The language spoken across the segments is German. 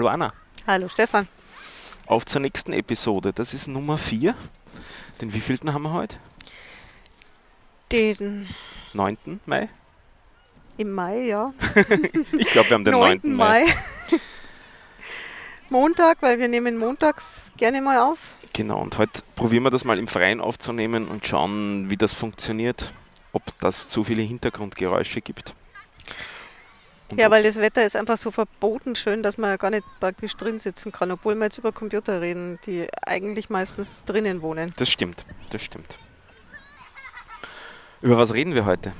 Hallo Anna. Hallo Stefan. Auf zur nächsten Episode. Das ist Nummer 4. Den wievielten haben wir heute? Den 9. Mai? Im Mai, ja. ich glaube, wir haben den 9. 9. Mai. Mai. Montag, weil wir nehmen montags gerne mal auf. Genau, und heute probieren wir das mal im Freien aufzunehmen und schauen, wie das funktioniert, ob das zu viele Hintergrundgeräusche gibt. Ja, weil das Wetter ist einfach so verboten schön, dass man ja gar nicht praktisch drin sitzen kann, obwohl wir jetzt über Computer reden, die eigentlich meistens drinnen wohnen. Das stimmt, das stimmt. Über was reden wir heute?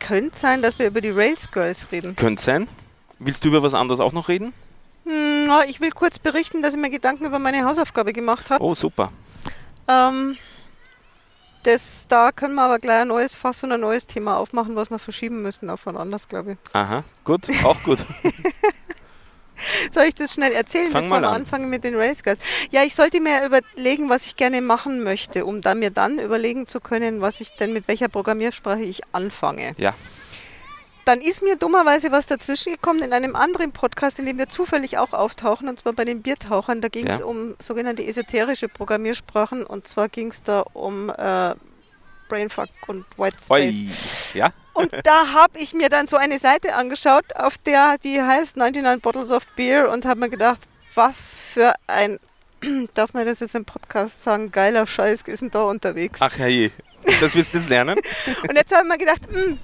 Könnte sein, dass wir über die Rails Girls reden. Könnte sein. Willst du über was anderes auch noch reden? Hm, ich will kurz berichten, dass ich mir Gedanken über meine Hausaufgabe gemacht habe. Oh, super. Ähm, das, da können wir aber gleich ein neues Fass und ein neues Thema aufmachen, was wir verschieben müssen auf ein anderes, glaube ich. Aha, gut, auch gut. Soll ich das schnell erzählen, Fang bevor wir an. anfangen mit den Race Guys? Ja, ich sollte mir überlegen, was ich gerne machen möchte, um da mir dann überlegen zu können, was ich denn mit welcher Programmiersprache ich anfange. Ja. Dann ist mir dummerweise was dazwischen gekommen in einem anderen Podcast, in dem wir zufällig auch auftauchen, und zwar bei den Biertauchern. Da ging es ja. um sogenannte esoterische Programmiersprachen, und zwar ging es da um äh, Brainfuck und White Space. Oi. Ja. Und da habe ich mir dann so eine Seite angeschaut, auf der die heißt 99 Bottles of Beer und habe mir gedacht, was für ein, darf man das jetzt im Podcast sagen, geiler Scheiß ist denn da unterwegs. Ach hey, das wirst du jetzt lernen. und jetzt habe ich mir gedacht, mh, hm,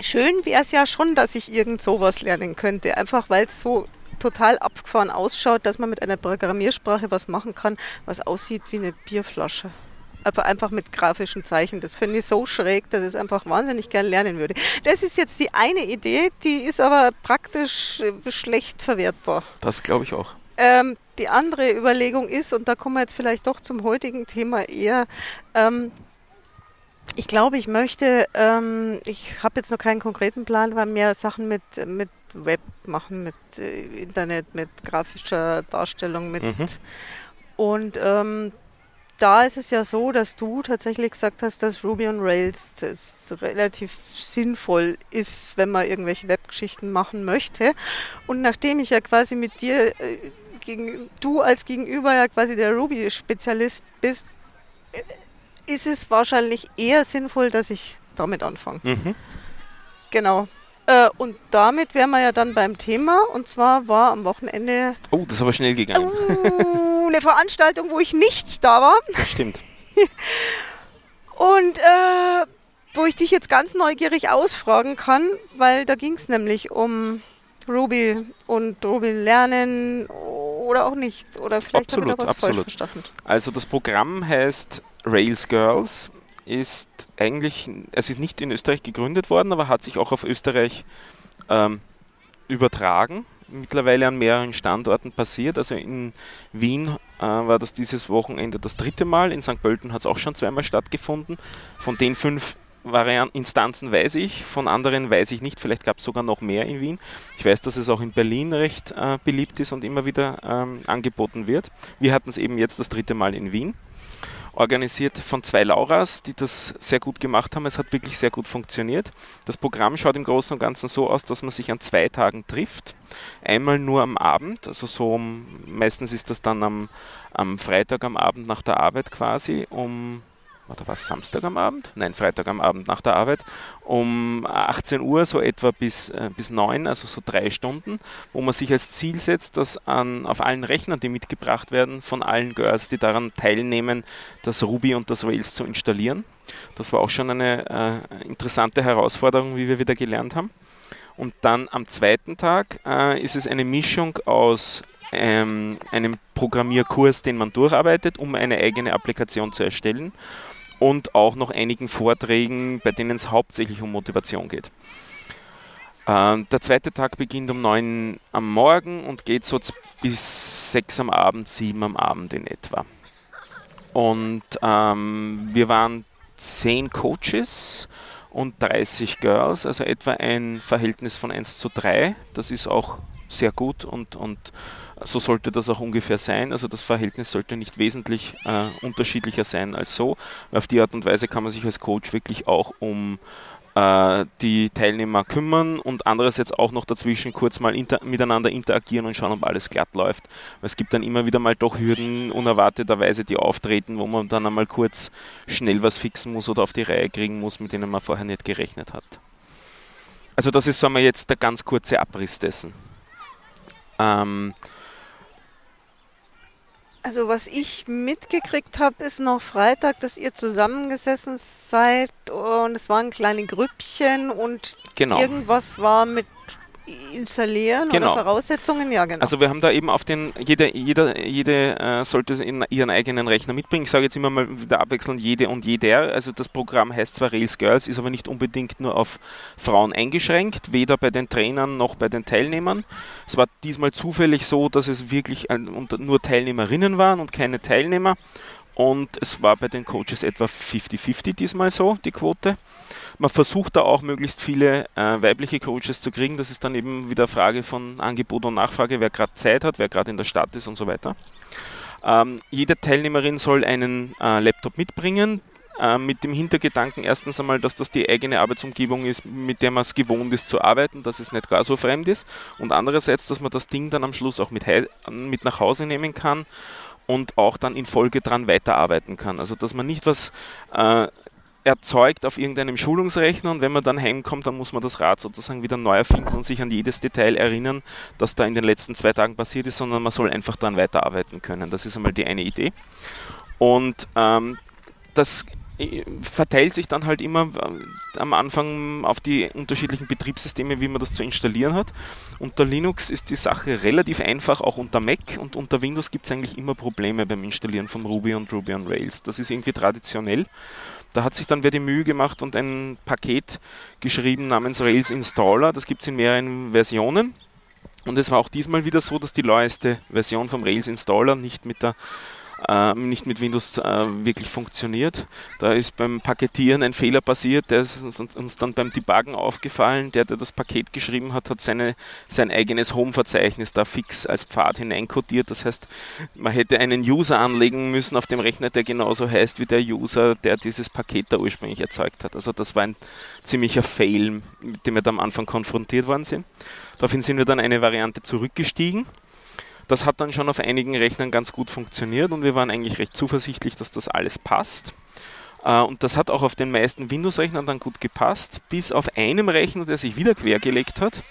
schön wäre es ja schon, dass ich irgend sowas lernen könnte, einfach weil es so total abgefahren ausschaut, dass man mit einer Programmiersprache was machen kann, was aussieht wie eine Bierflasche aber einfach mit grafischen Zeichen. Das finde ich so schräg, dass ich es einfach wahnsinnig gern lernen würde. Das ist jetzt die eine Idee, die ist aber praktisch äh, schlecht verwertbar. Das glaube ich auch. Ähm, die andere Überlegung ist, und da kommen wir jetzt vielleicht doch zum heutigen Thema eher, ähm, ich glaube, ich möchte, ähm, ich habe jetzt noch keinen konkreten Plan, aber mehr Sachen mit, mit Web machen, mit äh, Internet, mit grafischer Darstellung, mit mhm. und ähm, da ist es ja so, dass du tatsächlich gesagt hast, dass Ruby on Rails relativ sinnvoll ist, wenn man irgendwelche Webgeschichten machen möchte. Und nachdem ich ja quasi mit dir, äh, gegen, du als Gegenüber ja quasi der Ruby-Spezialist bist, äh, ist es wahrscheinlich eher sinnvoll, dass ich damit anfange. Mhm. Genau. Äh, und damit wären wir ja dann beim Thema. Und zwar war am Wochenende. Oh, das ist aber schnell gegangen. Uh, eine Veranstaltung, wo ich nicht da war. Das stimmt. und äh, wo ich dich jetzt ganz neugierig ausfragen kann, weil da ging es nämlich um Ruby und Ruby lernen oder auch nichts. Oder vielleicht absolut, habe ich da was absolut. falsch verstanden. Also das Programm heißt Rails Girls ist eigentlich, es ist nicht in Österreich gegründet worden, aber hat sich auch auf Österreich ähm, übertragen. Mittlerweile an mehreren Standorten passiert. Also in Wien äh, war das dieses Wochenende das dritte Mal. In St. Pölten hat es auch schon zweimal stattgefunden. Von den fünf Varianten, Instanzen weiß ich, von anderen weiß ich nicht. Vielleicht gab es sogar noch mehr in Wien. Ich weiß, dass es auch in Berlin recht äh, beliebt ist und immer wieder ähm, angeboten wird. Wir hatten es eben jetzt das dritte Mal in Wien organisiert von zwei Lauras, die das sehr gut gemacht haben. Es hat wirklich sehr gut funktioniert. Das Programm schaut im Großen und Ganzen so aus, dass man sich an zwei Tagen trifft. Einmal nur am Abend, also so meistens ist das dann am, am Freitag am Abend nach der Arbeit quasi um oder war es Samstag am Abend? Nein, Freitag am Abend nach der Arbeit, um 18 Uhr, so etwa bis, äh, bis 9, also so drei Stunden, wo man sich als Ziel setzt, dass an, auf allen Rechnern, die mitgebracht werden, von allen Girls, die daran teilnehmen, das Ruby und das Rails zu installieren. Das war auch schon eine äh, interessante Herausforderung, wie wir wieder gelernt haben. Und dann am zweiten Tag äh, ist es eine Mischung aus ähm, einem Programmierkurs, den man durcharbeitet, um eine eigene Applikation zu erstellen und auch noch einigen Vorträgen, bei denen es hauptsächlich um Motivation geht. Äh, der zweite Tag beginnt um 9 am Morgen und geht so bis 6 am Abend, 7 am Abend in etwa. Und ähm, wir waren 10 Coaches und 30 Girls, also etwa ein Verhältnis von 1 zu 3. Das ist auch sehr gut und, und so sollte das auch ungefähr sein. Also das Verhältnis sollte nicht wesentlich äh, unterschiedlicher sein als so. Auf die Art und Weise kann man sich als Coach wirklich auch um äh, die Teilnehmer kümmern und andererseits auch noch dazwischen kurz mal inter miteinander interagieren und schauen, ob alles glatt läuft. Weil es gibt dann immer wieder mal doch Hürden unerwarteterweise, die auftreten, wo man dann einmal kurz schnell was fixen muss oder auf die Reihe kriegen muss, mit denen man vorher nicht gerechnet hat. Also das ist, sagen wir jetzt, der ganz kurze Abriss dessen. Ähm, also was ich mitgekriegt habe, ist noch Freitag, dass ihr zusammengesessen seid und es waren kleine Grüppchen und genau. irgendwas war mit installieren genau. oder Voraussetzungen? Ja, genau. Also wir haben da eben auf den, jeder, jeder, jede äh, sollte in ihren eigenen Rechner mitbringen. Ich sage jetzt immer mal wieder abwechselnd jede und jeder. Also das Programm heißt zwar Rails Girls, ist aber nicht unbedingt nur auf Frauen eingeschränkt, weder bei den Trainern noch bei den Teilnehmern. Es war diesmal zufällig so, dass es wirklich nur Teilnehmerinnen waren und keine Teilnehmer. Und es war bei den Coaches etwa 50-50 diesmal so, die Quote. Man versucht da auch möglichst viele äh, weibliche Coaches zu kriegen. Das ist dann eben wieder Frage von Angebot und Nachfrage, wer gerade Zeit hat, wer gerade in der Stadt ist und so weiter. Ähm, jede Teilnehmerin soll einen äh, Laptop mitbringen, äh, mit dem Hintergedanken erstens einmal, dass das die eigene Arbeitsumgebung ist, mit der man es gewohnt ist zu arbeiten, dass es nicht gar so fremd ist und andererseits, dass man das Ding dann am Schluss auch mit, mit nach Hause nehmen kann und auch dann in Folge dran weiterarbeiten kann. Also dass man nicht was äh, erzeugt auf irgendeinem Schulungsrechner und wenn man dann heimkommt, dann muss man das Rad sozusagen wieder neu erfinden und sich an jedes Detail erinnern, das da in den letzten zwei Tagen passiert ist, sondern man soll einfach daran weiterarbeiten können. Das ist einmal die eine Idee. Und ähm, das äh, verteilt sich dann halt immer äh, am Anfang auf die unterschiedlichen Betriebssysteme, wie man das zu installieren hat. Unter Linux ist die Sache relativ einfach, auch unter Mac und unter Windows gibt es eigentlich immer Probleme beim Installieren von Ruby und Ruby on Rails. Das ist irgendwie traditionell. Da hat sich dann wer die Mühe gemacht und ein Paket geschrieben namens Rails Installer. Das gibt es in mehreren Versionen. Und es war auch diesmal wieder so, dass die neueste Version vom Rails Installer nicht mit der äh, nicht mit Windows äh, wirklich funktioniert. Da ist beim Paketieren ein Fehler passiert, der ist uns dann beim Debuggen aufgefallen. Der, der das Paket geschrieben hat, hat seine, sein eigenes Home-Verzeichnis da fix als Pfad hineinkodiert. Das heißt, man hätte einen User anlegen müssen auf dem Rechner, der genauso heißt wie der User, der dieses Paket da ursprünglich erzeugt hat. Also das war ein ziemlicher Fail, mit dem wir da am Anfang konfrontiert worden sind. Daraufhin sind wir dann eine Variante zurückgestiegen das hat dann schon auf einigen Rechnern ganz gut funktioniert und wir waren eigentlich recht zuversichtlich, dass das alles passt. Äh, und das hat auch auf den meisten Windows-Rechnern dann gut gepasst, bis auf einem Rechner, der sich wieder quergelegt hat.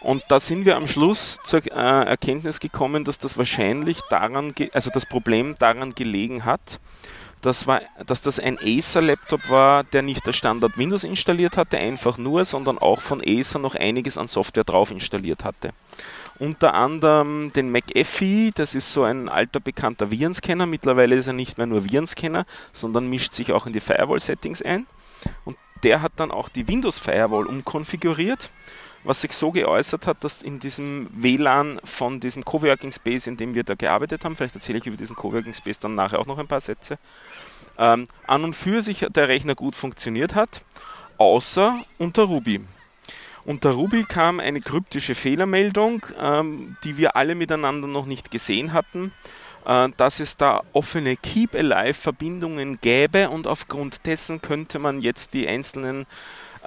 Und da sind wir am Schluss zur äh, Erkenntnis gekommen, dass das wahrscheinlich daran, also das Problem daran gelegen hat, das war, dass das ein Acer-Laptop war, der nicht das Standard Windows installiert hatte, einfach nur, sondern auch von Acer noch einiges an Software drauf installiert hatte unter anderem den McAfee, das ist so ein alter bekannter Virenscanner. Mittlerweile ist er nicht mehr nur Virenscanner, sondern mischt sich auch in die Firewall-Settings ein. Und der hat dann auch die Windows Firewall umkonfiguriert, was sich so geäußert hat, dass in diesem WLAN von diesem Coworking Space, in dem wir da gearbeitet haben, vielleicht erzähle ich über diesen Coworking Space dann nachher auch noch ein paar Sätze, ähm, an und für sich der Rechner gut funktioniert hat, außer unter Ruby. Unter Ruby kam eine kryptische Fehlermeldung, ähm, die wir alle miteinander noch nicht gesehen hatten, äh, dass es da offene Keep Alive Verbindungen gäbe und aufgrund dessen könnte man jetzt die einzelnen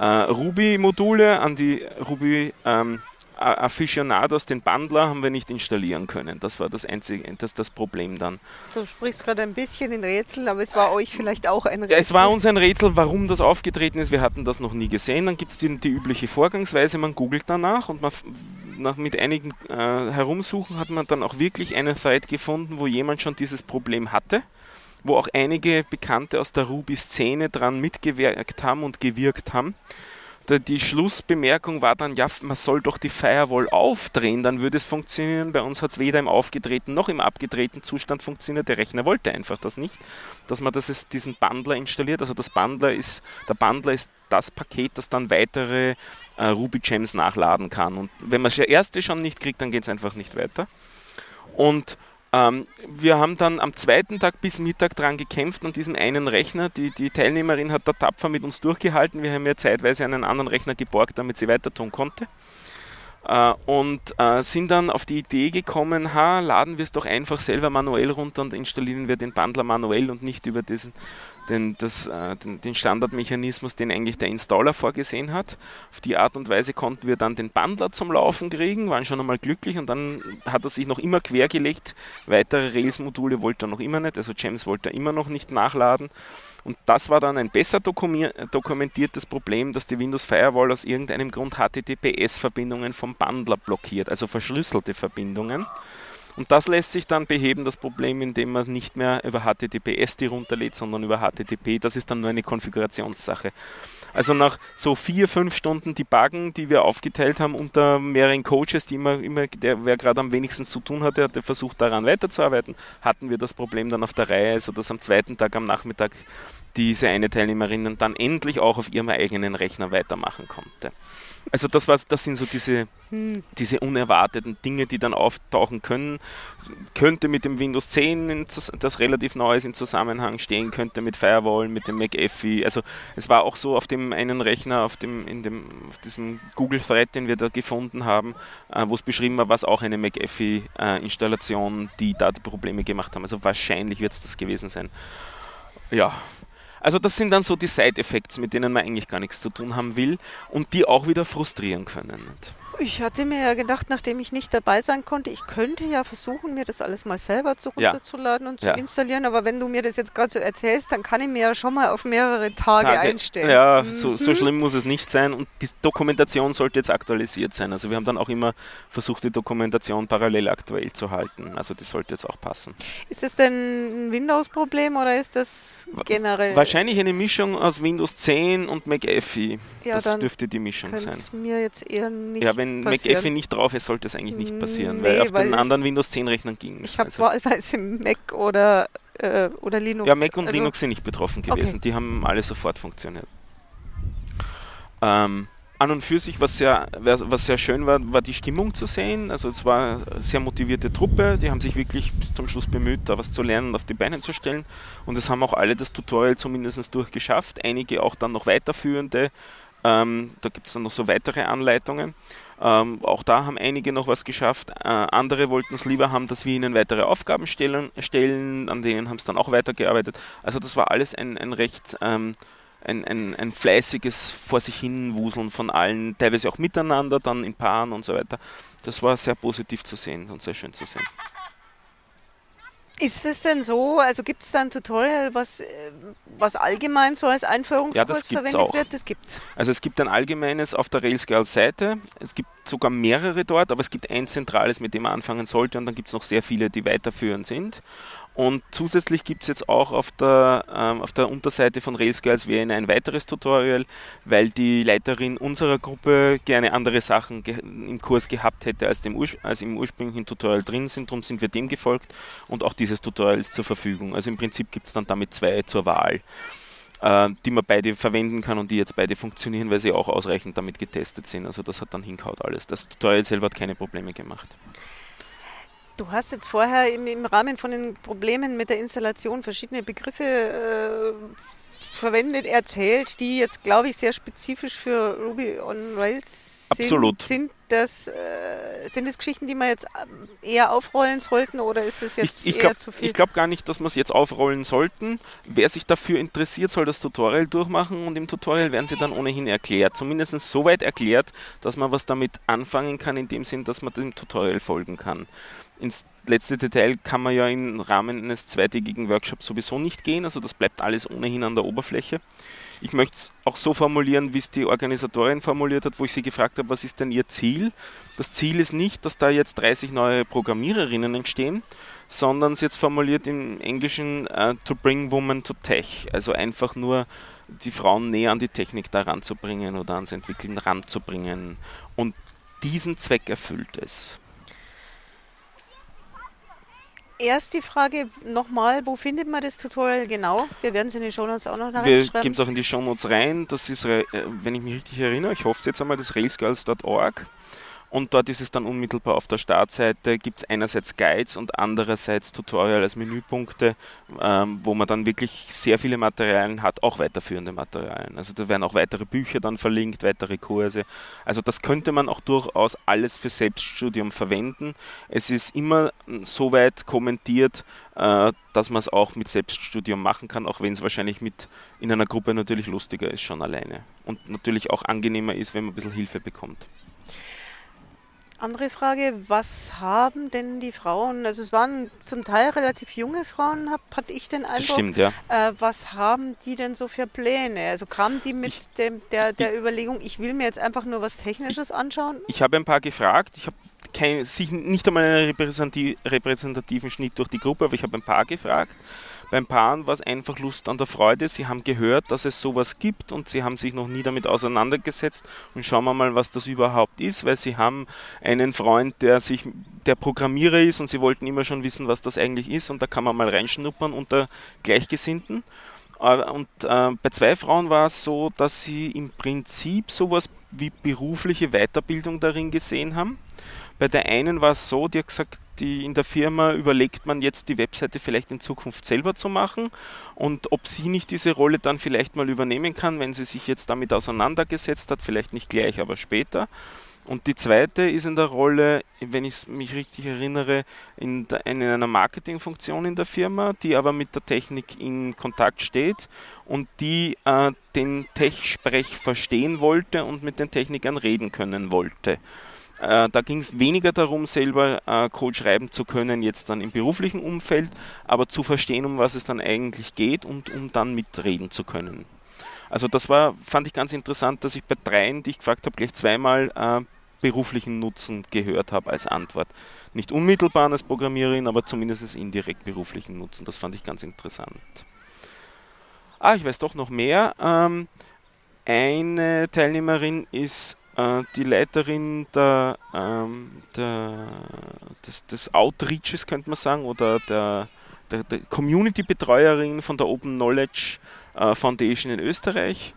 Ruby-Module an die Ruby ähm, Aficionados, den Bundler, haben wir nicht installieren können. Das war das einzige, das, das Problem dann. Du sprichst gerade ein bisschen in Rätsel, aber es war euch vielleicht auch ein Rätsel. Es war uns ein Rätsel, warum das aufgetreten ist. Wir hatten das noch nie gesehen. Dann gibt es die, die, übliche Vorgangsweise, man googelt danach und man, nach, mit einigen äh, Herumsuchen hat man dann auch wirklich einen Thread gefunden, wo jemand schon dieses Problem hatte wo auch einige Bekannte aus der Ruby-Szene dran mitgewirkt haben und gewirkt haben die Schlussbemerkung war dann, ja, man soll doch die Firewall aufdrehen, dann würde es funktionieren. Bei uns hat es weder im aufgedrehten noch im abgedrehten Zustand funktioniert. Der Rechner wollte einfach das nicht, dass man das ist, diesen Bundler installiert. Also das Bundler ist, der Bundler ist das Paket, das dann weitere äh, Ruby Gems nachladen kann. Und wenn man das erste schon nicht kriegt, dann geht es einfach nicht weiter. Und ähm, wir haben dann am zweiten Tag bis Mittag dran gekämpft an diesem einen Rechner. Die, die Teilnehmerin hat da tapfer mit uns durchgehalten. Wir haben ihr zeitweise einen anderen Rechner geborgt, damit sie weiter tun konnte. Äh, und äh, sind dann auf die Idee gekommen, ha, laden wir es doch einfach selber manuell runter und installieren wir den Bundler manuell und nicht über diesen den, das, äh, den, Standardmechanismus, den eigentlich der Installer vorgesehen hat. Auf die Art und Weise konnten wir dann den Bundler zum Laufen kriegen, waren schon einmal glücklich und dann hat er sich noch immer quergelegt. Weitere Rails-Module wollte er noch immer nicht, also James wollte er immer noch nicht nachladen. Und das war dann ein besser dokumentiertes Problem, dass die Windows Firewall aus irgendeinem Grund HTTPS-Verbindungen vom Bundler blockiert, also verschlüsselte Verbindungen. Und das lässt sich dann beheben, das Problem, indem man nicht mehr über HTTPS die runterlädt, sondern über HTTP. Das ist dann nur eine Konfigurationssache. Also nach so vier, fünf Stunden Debuggen, die wir aufgeteilt haben unter mehreren Coaches, die immer, immer der, wer gerade am wenigsten zu tun hatte, hatte versucht daran weiterzuarbeiten, hatten wir das Problem dann auf der Reihe, sodass am zweiten Tag am Nachmittag diese eine Teilnehmerin dann endlich auch auf ihrem eigenen Rechner weitermachen konnte. Also das, war, das sind so diese, hm. diese unerwarteten Dinge, die dann auftauchen können. Könnte mit dem Windows 10, das relativ neu ist, in Zusammenhang stehen, könnte mit Firewall, mit dem McAfee. Also es war auch so auf dem einen Rechner, auf, dem, in dem, auf diesem Google-Thread, den wir da gefunden haben, äh, wo es beschrieben war, was auch eine McAfee-Installation, äh, die da die Probleme gemacht haben. Also wahrscheinlich wird es das gewesen sein. Ja, also das sind dann so die Side-Effects, mit denen man eigentlich gar nichts zu tun haben will und die auch wieder frustrieren können. Ich hatte mir ja gedacht, nachdem ich nicht dabei sein konnte, ich könnte ja versuchen, mir das alles mal selber zu runterzuladen ja. und zu ja. installieren. Aber wenn du mir das jetzt gerade so erzählst, dann kann ich mir ja schon mal auf mehrere Tage, Tage. einstellen. Ja, mhm. so, so, schlimm muss es nicht sein. Und die Dokumentation sollte jetzt aktualisiert sein. Also wir haben dann auch immer versucht, die Dokumentation parallel aktuell zu halten. Also die sollte jetzt auch passen. Ist das denn ein Windows-Problem oder ist das generell? Wahrscheinlich eine Mischung aus Windows 10 und McAfee. Ja, das dürfte die Mischung sein. mir jetzt eher nicht ja, wenn passieren. McAfee nicht drauf ist, sollte es eigentlich nicht passieren, nee, weil auf weil den anderen Windows 10 Rechnern ging es. Ich habe also. wahlweise Mac oder, äh, oder Linux. Ja, Mac und also Linux sind nicht betroffen gewesen, okay. die haben alle sofort funktioniert. Ähm, an und für sich, was sehr, was sehr schön war, war die Stimmung zu sehen. Also es war eine sehr motivierte Truppe, die haben sich wirklich bis zum Schluss bemüht, da was zu lernen und auf die Beine zu stellen. Und es haben auch alle das Tutorial zumindest durchgeschafft, einige auch dann noch weiterführende. Ähm, da gibt es dann noch so weitere Anleitungen. Ähm, auch da haben einige noch was geschafft. Äh, andere wollten es lieber haben, dass wir ihnen weitere Aufgaben stellen, stellen an denen haben es dann auch weitergearbeitet. Also das war alles ein, ein recht ähm, ein, ein, ein fleißiges Vor sich hinwuseln von allen, teilweise auch miteinander, dann in Paaren und so weiter. Das war sehr positiv zu sehen und sehr schön zu sehen. Ist es denn so, also gibt es da ein Tutorial, was, äh, was allgemein so als Einführungskurs ja, das verwendet auch. wird? Das gibt's. Also es gibt ein allgemeines auf der Railsgirls Seite. Es gibt sogar mehrere dort, aber es gibt ein zentrales, mit dem man anfangen sollte und dann gibt es noch sehr viele, die weiterführend sind. Und zusätzlich gibt es jetzt auch auf der, ähm, auf der Unterseite von Rails Girls WN ein weiteres Tutorial, weil die Leiterin unserer Gruppe gerne andere Sachen im Kurs gehabt hätte, als, dem als im ursprünglichen Tutorial drin sind. Darum sind wir dem gefolgt und auch dieses Tutorial ist zur Verfügung. Also im Prinzip gibt es dann damit zwei zur Wahl, äh, die man beide verwenden kann und die jetzt beide funktionieren, weil sie auch ausreichend damit getestet sind. Also das hat dann hinkaut alles. Das Tutorial selber hat keine Probleme gemacht. Du hast jetzt vorher im, im, Rahmen von den Problemen mit der Installation verschiedene Begriffe äh, verwendet, erzählt, die jetzt, glaube ich, sehr spezifisch für Ruby on Rails sind. Absolut. Sind das, äh, sind das Geschichten, die wir jetzt ähm, eher aufrollen sollten oder ist das jetzt ich, ich eher glaub, zu viel? Ich glaube gar nicht, dass wir es jetzt aufrollen sollten. Wer sich dafür interessiert, soll das Tutorial durchmachen und im Tutorial werden sie dann ohnehin erklärt. Zumindest so weit erklärt, dass man was damit anfangen kann, in dem Sinn, dass man dem Tutorial folgen kann ins letzte Detail kann man ja im Rahmen eines zweitägigen Workshops sowieso nicht gehen, also das bleibt alles ohnehin an der Oberfläche. Ich möchte es auch so formulieren, wie es die Organisatorin formuliert hat, wo ich sie gefragt habe, was ist denn ihr Ziel? Das Ziel ist nicht, dass da jetzt 30 neue Programmiererinnen entstehen, sondern sie jetzt formuliert im Englischen uh, to bring women to tech, also einfach nur die Frauen näher an die Technik da ranzubringen oder ans Entwickeln ranzubringen. Und diesen Zweck erfüllt es. Erst die Frage nochmal, wo findet man das Tutorial genau? Wir werden es in den Shownotes auch noch reinschreiben. Wir geben es auch in die Shownotes rein. Das ist, äh, wenn ich mich richtig erinnere, ich hoffe es jetzt einmal, das railsgirls.org. und dort ist es dann unmittelbar auf der Startseite, gibt es einerseits Guides und andererseits Tutorial als Menüpunkte, ähm, wo man dann wirklich sehr viele Materialien hat, auch weiterführende Materialien. Also da werden auch weitere Bücher dann verlinkt, weitere Kurse. Also das könnte man auch durchaus alles für Selbststudium verwenden. Es ist immer so weit kommentiert, äh, dass man es auch mit Selbststudium machen kann, auch wenn es wahrscheinlich mit in einer Gruppe natürlich lustiger ist schon alleine. Und natürlich auch angenehmer ist, wenn man ein bisschen Hilfe bekommt. Andere Frage, was haben denn die Frauen, also es waren zum Teil relativ junge Frauen, hab, hatte ich den Eindruck. Das stimmt, ja. Äh, was haben die denn so für Pläne? Also kamen die mit ich, dem, der, der ich, Überlegung, ich will mir jetzt einfach nur was Technisches anschauen? Ich habe ein paar gefragt, ich habe kein, nicht einmal einen repräsentativen Schnitt durch die Gruppe, aber ich habe ein paar gefragt. Beim Paaren war es einfach Lust an der Freude. Sie haben gehört, dass es sowas gibt und sie haben sich noch nie damit auseinandergesetzt. Und schauen wir mal, was das überhaupt ist, weil sie haben einen Freund, der sich der Programmierer ist und sie wollten immer schon wissen, was das eigentlich ist. Und da kann man mal reinschnuppern unter Gleichgesinnten. Und äh, bei zwei Frauen war es so, dass sie im Prinzip sowas wie berufliche Weiterbildung darin gesehen haben. Bei der einen war es so, die hat gesagt, die in der Firma überlegt man jetzt die Webseite vielleicht in Zukunft selber zu machen und ob sie nicht diese Rolle dann vielleicht mal übernehmen kann, wenn sie sich jetzt damit auseinandergesetzt hat, vielleicht nicht gleich, aber später. Und die zweite ist in der Rolle, wenn ich mich richtig erinnere, in, der, in, einer Marketingfunktion in der Firma, die aber mit der Technik in Kontakt steht und die äh, den Tech-Sprech verstehen wollte und mit den Technikern reden können wollte. Äh, da ging es weniger darum, selber äh, Code schreiben zu können, jetzt dann im beruflichen Umfeld, aber zu verstehen, um was es dann eigentlich geht und um dann mitreden zu können. Also das war, fand ich ganz interessant, dass ich bei dreien, die ich gefragt habe, gleich zweimal äh, beruflichen Nutzen gehört habe als Antwort. Nicht unmittelbar als Programmiererin, aber zumindest indirekt beruflichen Nutzen. Das fand ich ganz interessant. Ah, ich weiß doch noch mehr. Ähm, eine Teilnehmerin ist die Leiterin der, ähm, der, des, des, Outreaches, könnte man sagen, oder der, der, der Community-Betreuerin von der Open Knowledge äh, Foundation in Österreich.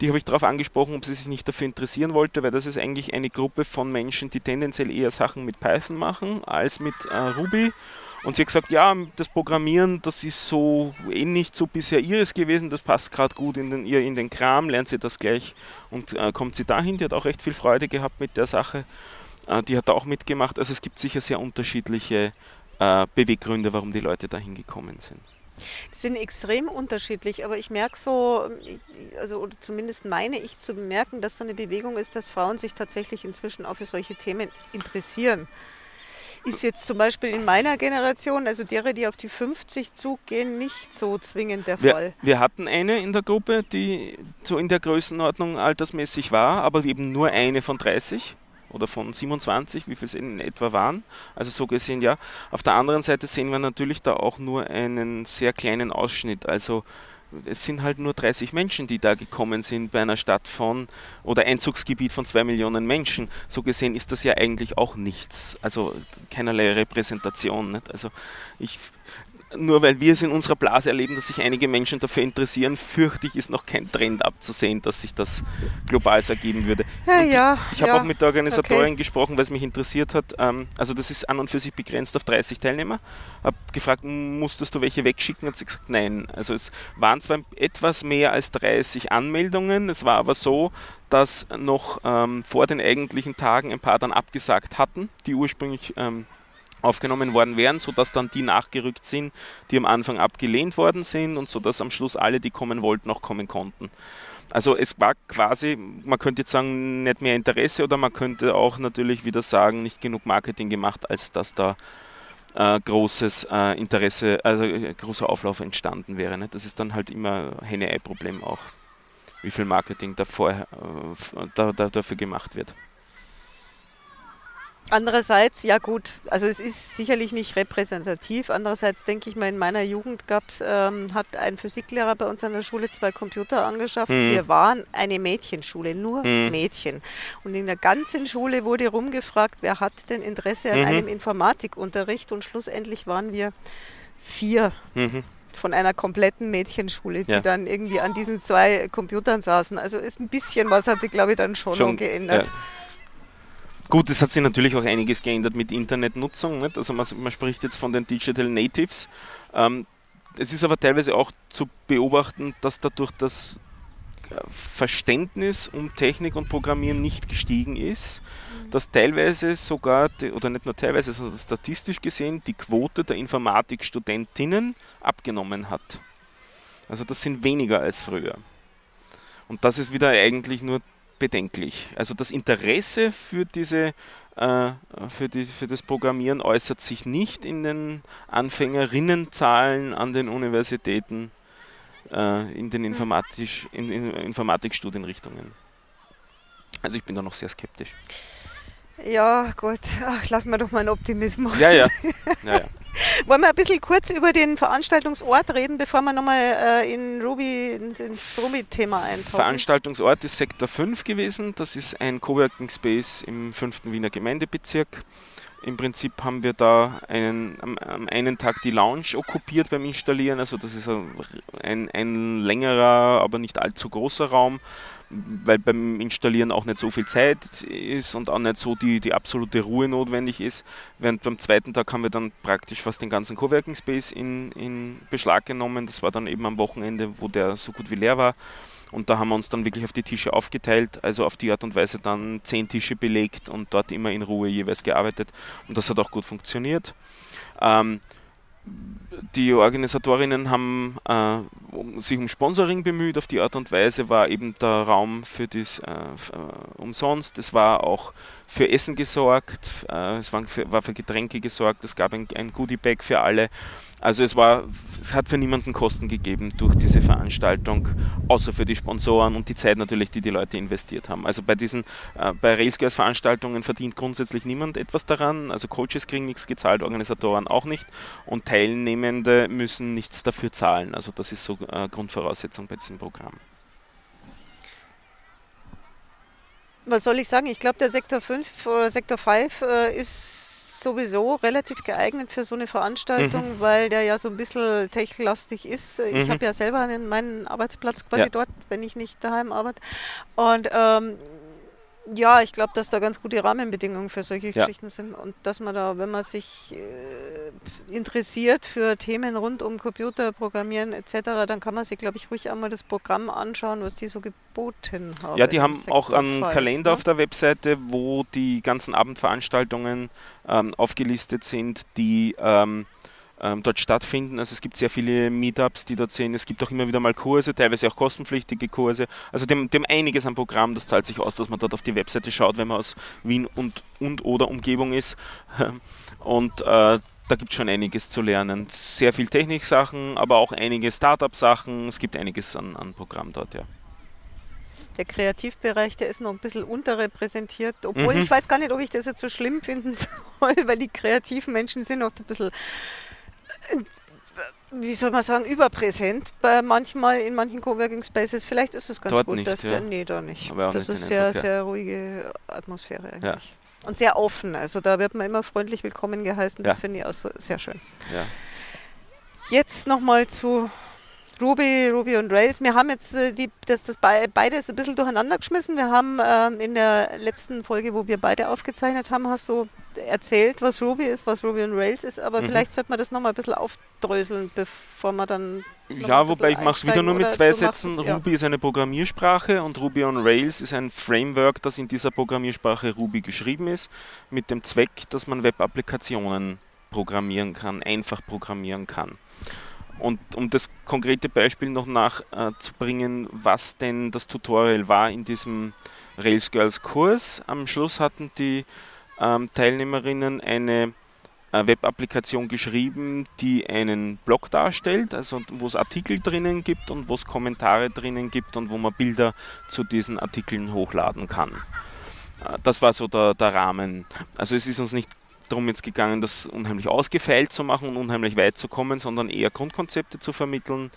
Die habe ich darauf angesprochen, ob sie sich nicht dafür interessieren wollte, weil das ist eigentlich eine Gruppe von Menschen, die tendenziell eher Sachen mit Python machen als mit äh, Ruby und sie hat gesagt, ja, das Programmieren, das ist so eh nicht so bisher ihres gewesen, das passt gerade gut in den, ihr in den Kram, lernt sie das gleich und äh, kommt sie dahin. Die hat auch recht viel Freude gehabt mit der Sache. Äh, die hat da auch mitgemacht. Also es gibt sicher sehr unterschiedliche äh, Beweggründe, warum die Leute dahin gekommen sind. Die sind extrem unterschiedlich, aber ich merke so, also oder zumindest meine ich zu bemerken, dass so eine Bewegung ist, dass Frauen sich tatsächlich inzwischen auch für solche Themen interessieren ist jetzt zum Beispiel in meiner Generation, also derer, die auf die 50 zugehen, nicht so zwingend der wir, Fall. Wir hatten eine in der Gruppe, die so in der Größenordnung altersmäßig war, aber eben nur eine von 30 oder von 27, wie viel es in etwa waren. Also so gesehen ja. Auf der anderen Seite sehen wir natürlich da auch nur einen sehr kleinen Ausschnitt. Also es sind halt nur 30 Menschen, die da gekommen sind bei einer Stadt von oder Einzugsgebiet von zwei Millionen Menschen. So gesehen ist das ja eigentlich auch nichts. Also keinerlei Repräsentation. Nicht? Also ich nur weil wir es in unserer Blase erleben, dass sich einige Menschen dafür interessieren, fürchte ich, ist noch kein Trend abzusehen, dass sich das global so ergeben würde. Ja, ja, ich habe ja, auch mit der Organisatorin okay. gesprochen, weil es mich interessiert hat. Ähm, also das ist an und für sich begrenzt auf 30 Teilnehmer. Habe gefragt, musstest du welche wegschicken? Hat sie gesagt, nein. Also es waren zwar etwas mehr als 30 Anmeldungen, es war aber so, dass noch ähm, vor den eigentlichen Tagen ein paar dann abgesagt hatten, die ursprünglich ähm, aufgenommen worden wären, sodass dann die nachgerückt sind, die am Anfang abgelehnt worden sind und sodass am Schluss alle, die kommen wollten, noch kommen konnten. Also es war quasi, man könnte jetzt sagen, nicht mehr Interesse oder man könnte auch natürlich wieder sagen, nicht genug Marketing gemacht, als dass da äh, großes äh, Interesse, also äh, großer Auflauf entstanden wäre. Ne? Das ist dann halt immer Henne-Ei-Problem auch, wie viel Marketing davor, äh, da, da, dafür gemacht wird. Andererseits, ja gut, also es ist sicherlich nicht repräsentativ. Andererseits denke ich mal, in meiner Jugend gab's, ähm, hat ein Physiklehrer bei uns an der Schule zwei Computer angeschafft. Mhm. Wir waren eine Mädchenschule, nur mhm. Mädchen. Und in der ganzen Schule wurde rumgefragt, wer hat denn Interesse an mhm. einem Informatikunterricht. Und schlussendlich waren wir vier mhm. von einer kompletten Mädchenschule, die ja. dann irgendwie an diesen zwei Computern saßen. Also ist ein bisschen was hat sich, glaube ich, dann schon, schon geändert. Ja. Gut, es hat sich natürlich auch einiges geändert mit Internetnutzung. Nicht? Also man, man, spricht jetzt von den Digital Natives. Ähm, es ist aber teilweise auch zu beobachten, dass dadurch das äh, Verständnis um Technik und Programmieren nicht gestiegen ist, mhm. dass teilweise sogar, oder nicht nur teilweise, sondern statistisch gesehen, die Quote der Informatikstudentinnen abgenommen hat. Also das sind weniger als früher. Und das ist wieder eigentlich nur bedenklich. Also das Interesse für diese äh, für, die, für das Programmieren äußert sich nicht in den Anfängerinnenzahlen an den Universitäten, äh, in den hm. Informatisch, in, in Informatikstudienrichtungen. Also ich bin da noch sehr skeptisch. Ja, gut. Ach, lassen wir doch mal einen Optimismus. Ja, ja. ja, ja. Wollen wir ein bisschen kurz über den Veranstaltungsort reden, bevor wir nochmal äh, in Ruby, ins, ins Ruby-Thema eintauchen? Veranstaltungsort ist Sektor 5 gewesen. Das ist ein Coworking Space im 5. Wiener Gemeindebezirk. Im Prinzip haben wir da einen, am, am, einen Tag die Lounge okkupiert beim Installieren. Also das ist ein, ein längerer, aber nicht allzu großer Raum, weil beim Installieren auch nicht so viel Zeit ist und auch nicht so die, die absolute Ruhe notwendig ist. Während beim zweiten Tag haben wir dann praktisch fast den ganzen Coworking Space in, in Beschlag genommen. Das war dann eben am Wochenende, wo der so gut wie leer war. Und da haben wir uns dann wirklich auf die Tische aufgeteilt, also auf die Art und Weise dann zehn Tische belegt und dort immer in Ruhe jeweils gearbeitet. Und das hat auch gut funktioniert. Ähm, die Organisatorinnen haben äh, sich um Sponsoring bemüht. Auf die Art und Weise war eben der Raum für das äh, äh, umsonst. Es war auch für Essen gesorgt, äh, es war für, war für, Getränke gesorgt, es gab ein, ein Goodie-Bag für alle. Also es war, es hat für niemanden Kosten gegeben durch diese Veranstaltung, außer für die Sponsoren und die Zeit natürlich, die die Leute investiert haben. Also bei diesen, äh, bei Railscores Veranstaltungen verdient grundsätzlich niemand etwas daran. Also Coaches kriegen nichts gezahlt, Organisatoren auch nicht und Teilnehmende müssen nichts dafür zahlen. Also das ist so äh, Grundvoraussetzung bei diesem Programm. Was soll ich sagen? Ich glaube, der Sektor 5 oder Sektor 5 äh, ist sowieso relativ geeignet für so eine Veranstaltung, mhm. weil der ja so ein bisschen techlastig ist. Ich mhm. habe ja selber einen, meinen Arbeitsplatz quasi ja. dort, wenn ich nicht daheim arbeite. Und ähm, ja, ich glaube, dass da ganz gute Rahmenbedingungen für solche ja. Geschichten sind und dass man da, wenn man sich äh, interessiert für Themen rund um Computerprogrammieren etc., dann kann man sich, glaube ich, ruhig einmal das Programm anschauen, was die so geboten haben. Ja, die haben auch einen Kalender ne? auf der Webseite, wo die ganzen Abendveranstaltungen ähm, aufgelistet sind, die ähm, ähm, dort stattfinden. Also es gibt sehr viele Meetups, die dort sind. Es gibt auch immer wieder mal Kurse, teilweise auch kostenpflichtige Kurse. Also dem, dem einiges am Programm, das zahlt sich aus, dass man dort auf die Webseite schaut, wenn man aus Wien und, und oder Umgebung ist. Und äh, da gibt es schon einiges zu lernen. Sehr viel Techniksachen, aber auch einige Startup-Sachen. Es gibt einiges an, an Programm dort, ja. Der Kreativbereich, der ist noch ein bisschen unterrepräsentiert, obwohl mhm. ich weiß gar nicht, ob ich das jetzt so schlimm finden soll, weil die kreativen Menschen sind oft ein bisschen wie soll man sagen, überpräsent bei manchmal in manchen Coworking Spaces. Vielleicht ist es ganz Dort gut, nicht, dass ja. der, nee, da nicht. das ist sehr, Eindruck, sehr ruhige Atmosphäre eigentlich. Ja. Und sehr offen. Also da wird man immer freundlich willkommen geheißen. Das finde ich auch so, sehr schön. Jetzt nochmal zu Ruby, Ruby und Rails. Wir haben jetzt äh, die, das, das beides ein bisschen durcheinander geschmissen. Wir haben ähm, in der letzten Folge, wo wir beide aufgezeichnet haben, hast du erzählt, was Ruby ist, was Ruby und Rails ist, aber mhm. vielleicht sollte man das nochmal ein bisschen aufdröseln, bevor man dann. Ja, wobei ich mache es wieder nur mit zwei Sätzen. Es, ja. Ruby ist eine Programmiersprache und Ruby on Rails ist ein Framework, das in dieser Programmiersprache Ruby geschrieben ist, mit dem Zweck, dass man Web-Applikationen programmieren kann, einfach programmieren kann. Und um das konkrete Beispiel noch nachzubringen, äh, was denn das Tutorial war in diesem Rails Girls Kurs, am Schluss hatten die ähm, Teilnehmerinnen eine äh, Web-Applikation geschrieben, die einen Blog darstellt, also wo es Artikel drinnen gibt und wo es Kommentare drinnen gibt und wo man Bilder zu diesen Artikeln hochladen kann. Äh, das war so der, der Rahmen. Also es ist uns nicht darum jetzt gegangen, das unheimlich ausgefeilt zu machen und unheimlich weit zu kommen, sondern eher Grundkonzepte zu vermitteln.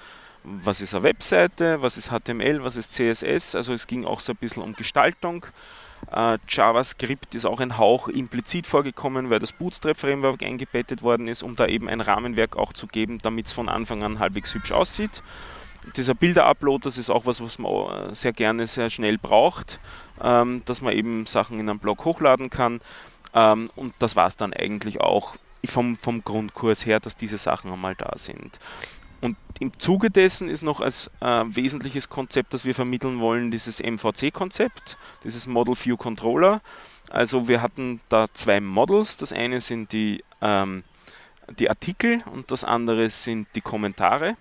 Was ist eine Webseite, was ist HTML, was ist CSS, also es ging auch so ein bisschen um Gestaltung. Uh, JavaScript ist auch ein Hauch implizit vorgekommen, weil das Bootstrap-Framework eingebettet worden ist, um da eben ein Rahmenwerk auch zu geben, damit es von Anfang an halbwegs hübsch aussieht. dieser Bilder-Upload, das ist auch was, was man äh, sehr gerne sehr schnell braucht, ähm, dass man eben Sachen in einem Blog hochladen kann. Ähm, und das war es dann eigentlich auch vom, vom Grundkurs her, dass diese Sachen einmal da sind. Und im Zuge dessen ist noch als äh, wesentliches Konzept, das wir vermitteln wollen, dieses MVC-Konzept, dieses Model View Controller. Also wir hatten da zwei Models. Das eine sind die, ähm, die Artikel und das andere sind die Kommentare.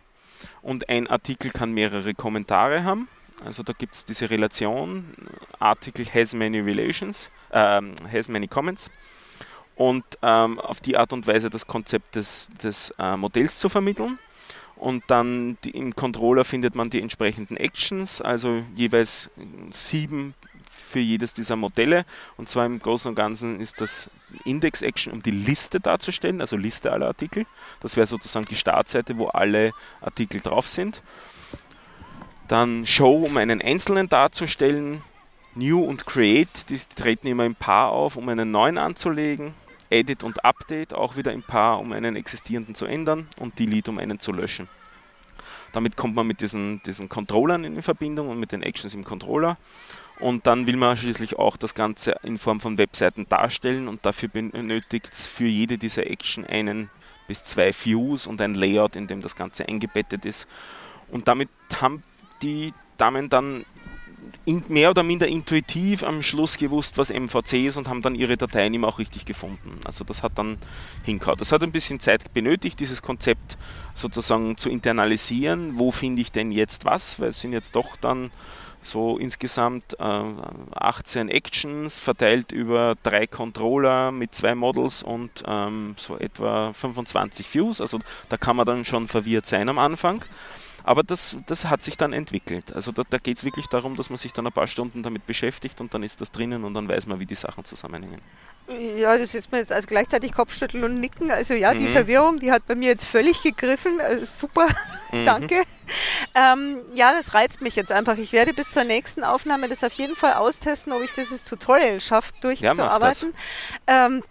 Und ein Artikel kann mehrere Kommentare haben. Also da gibt es diese Relation, Artikel has many relations, äh, has many comments. Und ähm, auf die Art und Weise das Konzept des, des äh, Modells zu vermitteln und dann die, im Controller findet man die entsprechenden Actions, also jeweils sieben für jedes dieser Modelle. Und zwar im Großen und Ganzen ist das Index-Action, um die Liste darzustellen, also Liste aller Artikel. Das wäre sozusagen die Startseite, wo alle Artikel drauf sind. Dann Show, um einen einzelnen darzustellen. New und Create, die treten immer im Paar auf, um einen neuen anzulegen. Edit und Update auch wieder im Paar, um einen existierenden zu ändern und Delete, um einen zu löschen. Damit kommt man mit diesen, diesen Controllern in Verbindung und mit den Actions im Controller. Und dann will man schließlich auch das Ganze in Form von Webseiten darstellen und dafür benötigt es für jede dieser Action einen bis zwei Views und ein Layout, in dem das Ganze eingebettet ist. Und damit haben die Damen dann in, mehr oder minder intuitiv am Schluss gewusst, was MVC ist und haben dann ihre Dateien immer auch richtig gefunden. Also das hat dann hingehauen. Das hat ein bisschen Zeit benötigt, dieses Konzept sozusagen zu internalisieren. Wo finde ich denn jetzt was? Weil es sind jetzt doch dann so insgesamt äh, 18 Actions verteilt über drei Controller mit zwei Models und ähm, so etwa 25 Views. Also da kann man dann schon verwirrt sein am Anfang. Aber das, das hat sich dann entwickelt. Also da, da geht es wirklich darum, dass man sich dann ein paar Stunden damit beschäftigt und dann ist das drinnen und dann weiß man, wie die Sachen zusammenhängen. Ja, das ist mir jetzt also gleichzeitig Kopfschütteln und Nicken. Also ja, die mhm. Verwirrung, die hat bei mir jetzt völlig gegriffen. Also super, mhm. danke. Ähm, ja, das reizt mich jetzt einfach. Ich werde bis zur nächsten Aufnahme das auf jeden Fall austesten, ob ich dieses Tutorial schaffe, durchzuarbeiten. Ja, ähm,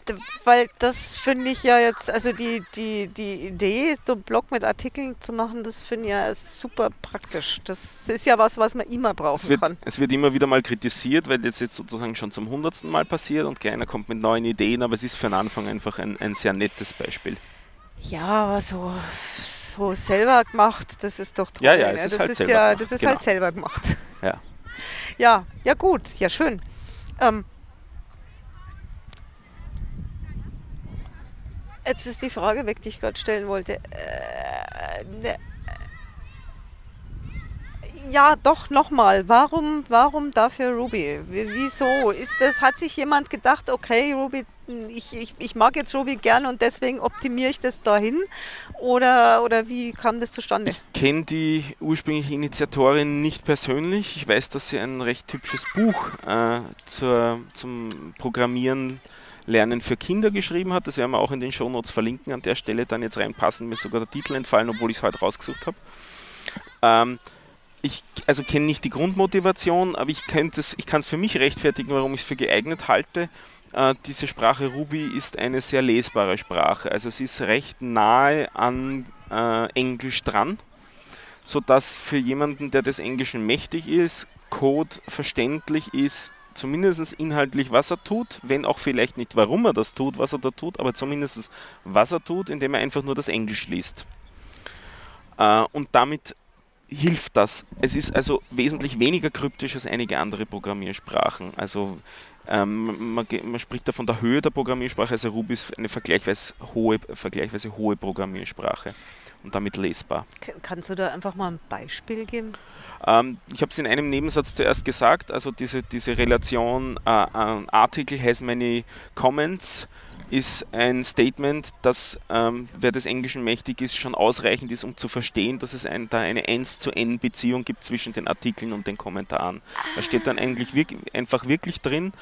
weil das finde ich ja jetzt, also die, die, die Idee, so einen Blog mit Artikeln zu machen, das finde ich ja super praktisch. Das ist ja was, was man immer brauchen es wird, kann. Es wird immer wieder mal kritisiert, weil das jetzt sozusagen schon zum hundertsten Mal passiert und keiner kommt mit neuen Ideen, aber es ist für den Anfang einfach ein, ein sehr nettes Beispiel. Ja, aber so, so selber gemacht, das ist doch toll. Ja, ja, es ne? ist das halt ist selber ja. Das ist genau. halt selber gemacht. Ja. Ja, ja gut, ja schön. Ähm, jetzt ist die Frage weg, die ich gerade stellen wollte. Äh, ne, ja, doch nochmal. Warum, warum dafür Ruby? Wieso? Ist das, hat sich jemand gedacht, okay, Ruby, ich, ich, ich mag jetzt Ruby gerne und deswegen optimiere ich das dahin? Oder, oder wie kam das zustande? Ich kenne die ursprüngliche Initiatorin nicht persönlich. Ich weiß, dass sie ein recht hübsches Buch äh, zur, zum Programmieren Lernen für Kinder geschrieben hat. Das werden wir auch in den Shownotes verlinken. An der Stelle dann jetzt reinpassen. Mir sogar der Titel entfallen, obwohl ich es heute rausgesucht habe. Ähm, ich also kenne nicht die Grundmotivation, aber ich, ich kann es für mich rechtfertigen, warum ich es für geeignet halte. Äh, diese Sprache Ruby ist eine sehr lesbare Sprache. Also sie ist recht nahe an äh, Englisch dran, sodass für jemanden, der des Englischen mächtig ist, Code verständlich ist, zumindest inhaltlich, was er tut, wenn auch vielleicht nicht, warum er das tut, was er da tut, aber zumindest was er tut, indem er einfach nur das Englisch liest. Äh, und damit hilft das. Es ist also wesentlich weniger kryptisch als einige andere Programmiersprachen. Also ähm, man, man, spricht da von der Höhe der Programmiersprache, also Ruby ist eine vergleichsweise hohe, vergleichsweise hohe Programmiersprache und damit lesbar. Kannst du da einfach mal ein Beispiel geben? Ähm, ich habe es in einem Nebensatz zuerst gesagt, also diese, diese Relation äh, Article has many comments ist ein Statement, das, ähm, wer des Englischen mächtig ist, schon ausreichend ist, um zu verstehen, dass es ein, da eine 1 zu N Beziehung gibt zwischen den Artikeln und den Kommentaren. Da steht dann eigentlich wirklich, einfach wirklich drin,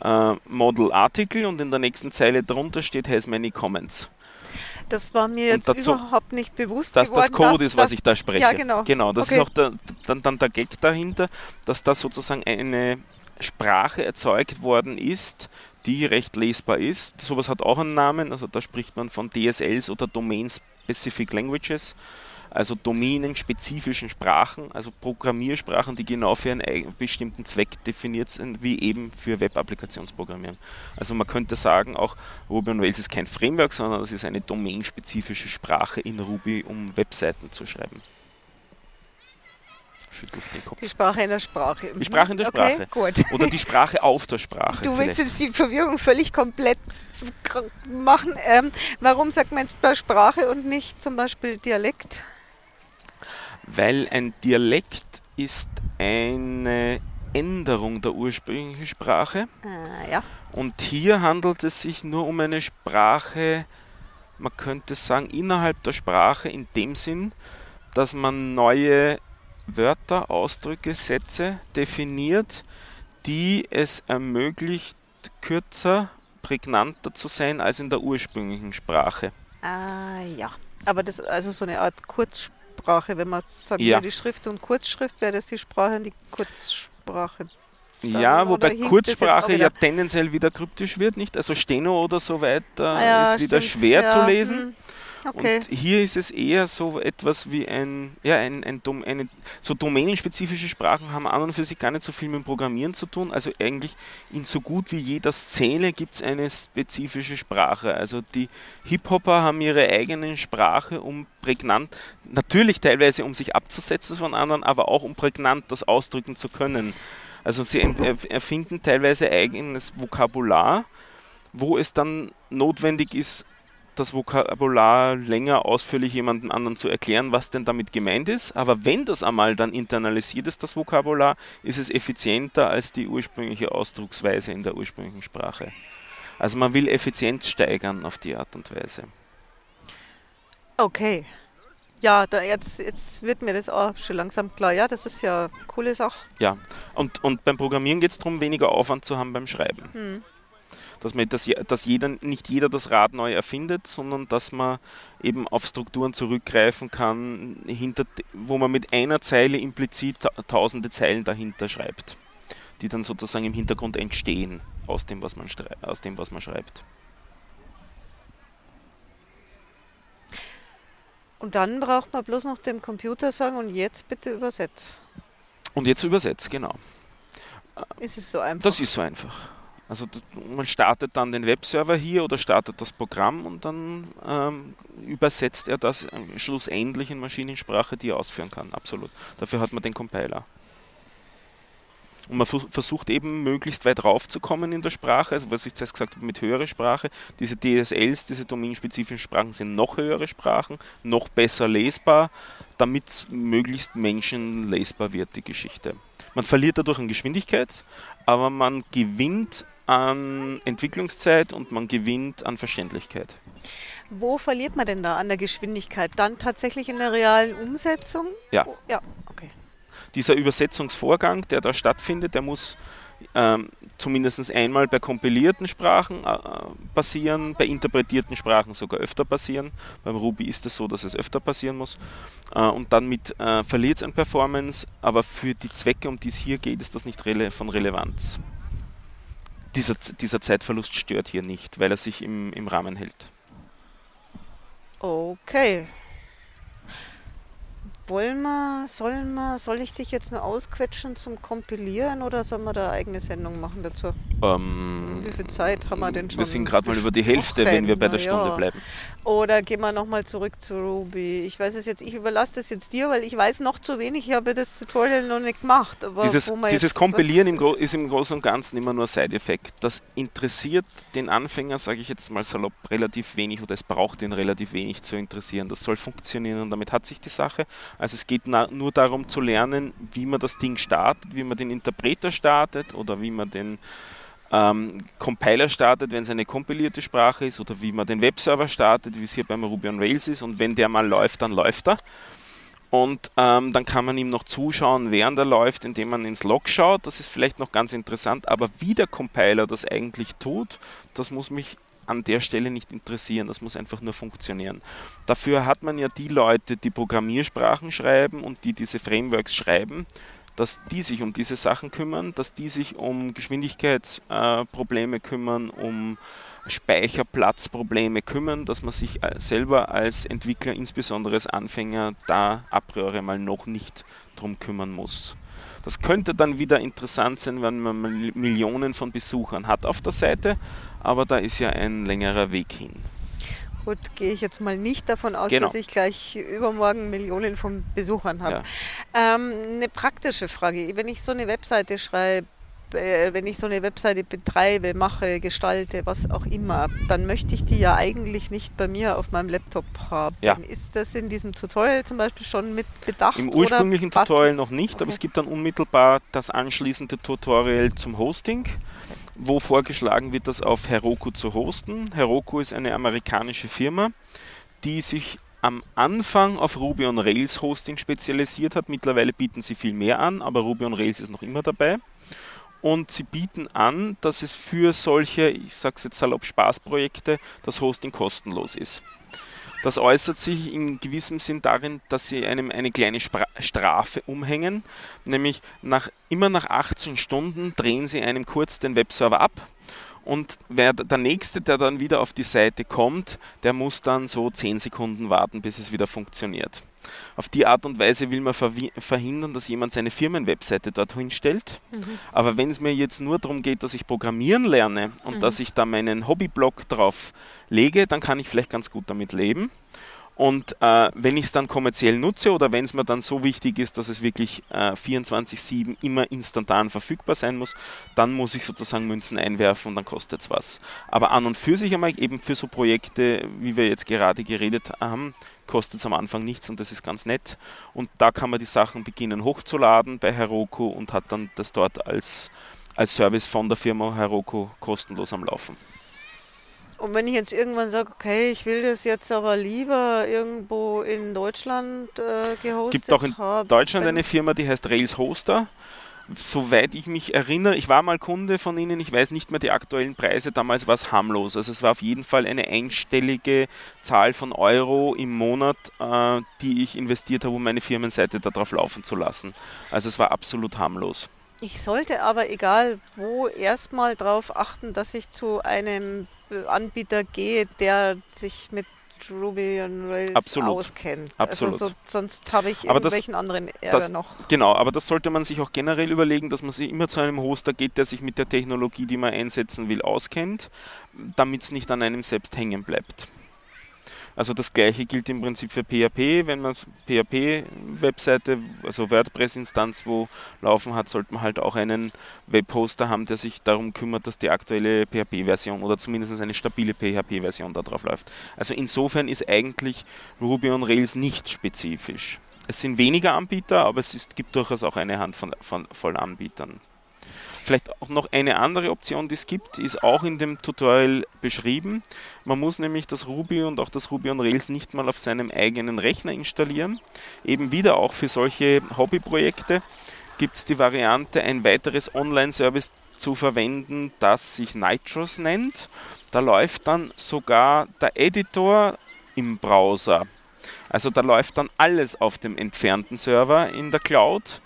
äh, Model Article und in der nächsten Zeile drunter steht has many comments. Das war mir jetzt dazu, überhaupt nicht bewusst dass geworden. das Code dass, ist, was ich da spreche. Ja, genau. Genau, das okay. ist auch der, dann, dann der Gag dahinter, dass da sozusagen eine Sprache erzeugt worden ist, die recht lesbar ist. Sowas hat auch einen Namen, also da spricht man von DSLs oder Domain Specific Languages. Also domänenspezifischen Sprachen, also Programmiersprachen, die genau für einen bestimmten Zweck definiert sind, wie eben für Web-Applikationsprogrammierung. Also man könnte sagen, auch Ruby on Rails ist kein Framework, sondern es ist eine domänenspezifische Sprache in Ruby, um Webseiten zu schreiben schüttelst den Kopf. Die Sprache in der Sprache. Die Sprache in der Sprache. Okay. Oder die Sprache auf der Sprache. Du willst vielleicht. jetzt die Verwirrung völlig komplett machen. Ähm, warum sagt man Sprache und nicht zum Beispiel Dialekt? Weil ein Dialekt ist eine Änderung der ursprünglichen Sprache. Ah, ja. Und hier handelt es sich nur um eine Sprache, man könnte sagen, innerhalb der Sprache in dem Sinn, dass man neue Wörter, Ausdrücke, Sätze definiert, die es ermöglicht, kürzer, prägnanter zu sein als in der ursprünglichen Sprache. Ah ja, aber das ist also so eine Art Kurzsprache, wenn man sagt, ja. die Schrift und Kurzschrift wäre das die Sprache und die Kurzsprache. Dann, ja, wobei Kurzsprache ja tendenziell wieder kryptisch wird, nicht? Also Steno oder so weiter ah, ja, ist wieder schwer ja. zu lesen. Hm. Okay. Und hier ist es eher so etwas wie ein, ja, ein, ein, eine, so domänenspezifische Sprachen haben an und für sich gar nicht so viel mit Programmieren zu tun. Also eigentlich in so gut wie jeder Szene gibt es eine spezifische Sprache. Also die Hip-Hopper haben ihre eigene Sprache, um prägnant, natürlich teilweise um sich abzusetzen von anderen, aber auch um prägnant das ausdrücken zu können. Also sie erfinden teilweise eigenes Vokabular, wo es dann notwendig ist, das Vokabular länger ausführlich jemandem anderen zu erklären, was denn damit gemeint ist. Aber wenn das einmal dann internalisiert ist, das Vokabular, ist es effizienter als die ursprüngliche Ausdrucksweise in der ursprünglichen Sprache. Also man will Effizienz steigern auf die Art und Weise. Okay. Ja, da jetzt, jetzt wird mir das auch schon langsam klar. Ja, das ist ja eine coole Sache. Ja, und, und beim Programmieren geht es darum, weniger Aufwand zu haben beim Schreiben. Hm dass, man, dass, dass jeder, nicht jeder das Rad neu erfindet, sondern dass man eben auf Strukturen zurückgreifen kann, hinter, wo man mit einer Zeile implizit tausende Zeilen dahinter schreibt, die dann sozusagen im Hintergrund entstehen aus dem, was man, aus dem, was man schreibt. Und dann braucht man bloß noch dem Computer sagen und jetzt bitte übersetzt. Und jetzt übersetzt, genau. Ist es so einfach? Das ist so einfach. Also man startet dann den Webserver hier oder startet das Programm und dann ähm, übersetzt er das äh, schlussendlich in Maschinensprache, die er ausführen kann. Absolut. Dafür hat man den Compiler. Und man versucht eben möglichst weit raufzukommen in der Sprache, also was ich zuerst gesagt habe mit höherer Sprache. Diese DSLs, diese domänenspezifischen Sprachen sind noch höhere Sprachen, noch besser lesbar, damit möglichst menschenlesbar wird die Geschichte. Man verliert dadurch an Geschwindigkeit, aber man gewinnt an Entwicklungszeit und man gewinnt an Verständlichkeit. Wo verliert man denn da an der Geschwindigkeit? Dann tatsächlich in der realen Umsetzung? Ja. Ja, okay. Dieser Übersetzungsvorgang, der da stattfindet, der muss ähm, zumindest einmal bei kompilierten Sprachen äh, passieren, bei interpretierten Sprachen sogar öfter passieren. Beim Ruby ist es so, dass es öfter passieren muss. Äh, und dann mit äh, verliert es an Performance, aber für die Zwecke, um die es hier geht, ist das nicht rele von Relevanz dieser, dieser Zeitverlust stört hier nicht, weil er sich im, im Rahmen hält. Okay. Wollen wir, sollen wir, soll ich dich jetzt nur ausquetschen zum Kompilieren oder sollen wir da eine eigene Sendung machen dazu? Ähm, Wie viel Zeit haben wir denn schon? Wir sind gerade mal über die Hälfte, wenn wir bei der Stunde ja. bleiben. Oder gehen wir nochmal zurück zu Ruby. Ich weiß es jetzt, ich überlasse das jetzt dir, weil ich weiß noch zu wenig, ich habe das Tutorial noch nicht gemacht. dieses dieses Kompilieren im ist im Großen und Ganzen immer nur Side-Effekt. Das interessiert den Anfänger, sage ich jetzt mal salopp, relativ wenig oder es braucht ihn relativ wenig zu interessieren. Das soll funktionieren und damit hat sich die Sache. Also es geht nur darum zu lernen, wie man das Ding startet, wie man den Interpreter startet oder wie man den ähm, Compiler startet, wenn es eine kompilierte Sprache ist, oder wie man den Webserver startet, wie es hier beim Ruby on Rails ist. Und wenn der mal läuft, dann läuft er. Und ähm, dann kann man ihm noch zuschauen, während er läuft, indem man ins Log schaut. Das ist vielleicht noch ganz interessant. Aber wie der Compiler das eigentlich tut, das muss mich an der Stelle nicht interessieren. Das muss einfach nur funktionieren. Dafür hat man ja die Leute, die Programmiersprachen schreiben und die diese Frameworks schreiben, dass die sich um diese Sachen kümmern, dass die sich um Geschwindigkeitsprobleme äh, kümmern, um Speicherplatzprobleme kümmern, dass man sich selber als Entwickler, insbesondere als Anfänger, da a priori mal noch nicht drum kümmern muss. Das könnte dann wieder interessant sein, wenn man Millionen von Besuchern hat auf der Seite, aber da ist ja ein längerer Weg hin. Gut, gehe ich jetzt mal nicht davon aus, genau. dass ich gleich übermorgen Millionen von Besuchern habe. Ja. Ähm, eine praktische Frage. Wenn ich so eine Webseite schreibe, äh, wenn ich so eine Webseite betreibe, mache, gestalte, was auch immer, dann möchte ich die ja eigentlich nicht bei mir auf meinem Laptop haben. Ja. Ist das in diesem Tutorial zum Beispiel schon mit bedacht? Im ursprünglichen Tutorial noch nicht, okay. aber es gibt dann unmittelbar das anschließende Tutorial zum Hosting, wo vorgeschlagen wird, das auf Heroku zu hosten. Heroku ist eine amerikanische Firma, die sich am Anfang auf Ruby on Rails Hosting spezialisiert hat. Mittlerweile bieten sie viel mehr an, aber Ruby on Rails ist noch immer dabei und sie bieten an, dass es für solche, ich sage es jetzt salopp, Spaßprojekte, das Hosting kostenlos ist. Das äußert sich in gewissem Sinn darin, dass sie einem eine kleine Strafe umhängen, nämlich nach, immer nach 18 Stunden drehen sie einem kurz den Webserver ab und wer, der Nächste, der dann wieder auf die Seite kommt, der muss dann so 10 Sekunden warten, bis es wieder funktioniert. Auf die Art und Weise will man verhindern, dass jemand seine Firmenwebseite dort hinstellt. Mhm. Aber wenn es mir jetzt nur darum geht, dass ich programmieren lerne und mhm. dass ich da meinen Hobbyblog drauf lege, dann kann ich vielleicht ganz gut damit leben. Und äh, wenn ich es dann kommerziell nutze oder wenn es mir dann so wichtig ist, dass es wirklich äh, 24-7 immer instantan verfügbar sein muss, dann muss ich sozusagen Münzen einwerfen und dann kostet es was. Aber an und für sich einmal eben für so Projekte, wie wir jetzt gerade geredet haben, kostet es am Anfang nichts und das ist ganz nett. Und da kann man die Sachen beginnen hochzuladen bei Heroku und hat dann das dort als, als Service von der Firma Heroku kostenlos am Laufen. Und wenn ich jetzt irgendwann sage, okay, ich will das jetzt aber lieber irgendwo in Deutschland äh, gehostet Gibt auch in haben, Deutschland eine Firma, die heißt Rails Hoster soweit ich mich erinnere, ich war mal Kunde von ihnen, ich weiß nicht mehr die aktuellen Preise, damals war es harmlos. Also es war auf jeden Fall eine einstellige Zahl von Euro im Monat, äh, die ich investiert habe, um meine Firmenseite darauf laufen zu lassen. Also es war absolut harmlos. Ich sollte aber, egal wo, erstmal darauf achten, dass ich zu einem Anbieter gehe, der sich mit Ruby on Rails Absolut. auskennt. Absolut. Also so, sonst habe ich irgendwelchen das, anderen Ärger das, noch. Genau, aber das sollte man sich auch generell überlegen, dass man sich immer zu einem Hoster geht, der sich mit der Technologie, die man einsetzen will, auskennt, damit es nicht an einem selbst hängen bleibt. Also das gleiche gilt im Prinzip für PHP. Wenn man PHP-Webseite, also WordPress-Instanz wo laufen hat, sollte man halt auch einen Webhoster haben, der sich darum kümmert, dass die aktuelle PHP-Version oder zumindest eine stabile PHP-Version darauf läuft. Also insofern ist eigentlich Ruby on Rails nicht spezifisch. Es sind weniger Anbieter, aber es ist, gibt durchaus auch eine Handvoll von, voll Anbietern. Vielleicht auch noch eine andere Option, die es gibt, ist auch in dem Tutorial beschrieben. Man muss nämlich das Ruby und auch das Ruby on Rails nicht mal auf seinem eigenen Rechner installieren. Eben wieder auch für solche Hobbyprojekte gibt es die Variante, ein weiteres Online-Service zu verwenden, das sich Nitros nennt. Da läuft dann sogar der Editor im Browser. Also da läuft dann alles auf dem entfernten Server in der Cloud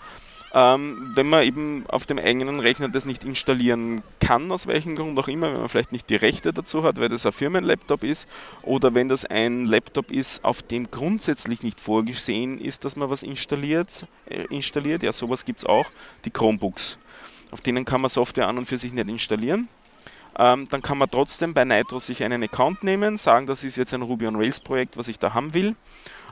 ähm, wenn man eben auf dem eigenen Rechner das nicht installieren kann, aus welchem Grund auch immer, wenn man vielleicht nicht die Rechte dazu hat, weil das ein Firmenlaptop ist, oder wenn das ein Laptop ist, auf dem grundsätzlich nicht vorgesehen ist, dass man was installiert, äh, installiert. ja sowas gibt es auch, die Chromebooks. Auf denen kann man Software an und für sich nicht installieren. Ähm, dann kann man trotzdem bei Nitro sich einen Account nehmen, sagen, das ist jetzt ein Ruby on Rails Projekt, was ich da haben will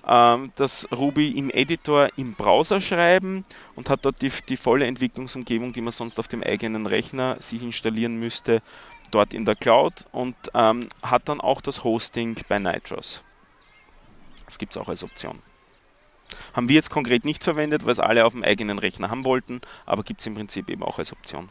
das Ruby im Editor im Browser schreiben und hat dort die, die volle Entwicklungsumgebung, die man sonst auf dem eigenen Rechner sich installieren müsste, dort in der Cloud und ähm, hat dann auch das Hosting bei Nitros. Das gibt es auch als Option. Haben wir jetzt konkret nicht verwendet, weil es alle auf dem eigenen Rechner haben wollten, aber gibt es im Prinzip eben auch als Option.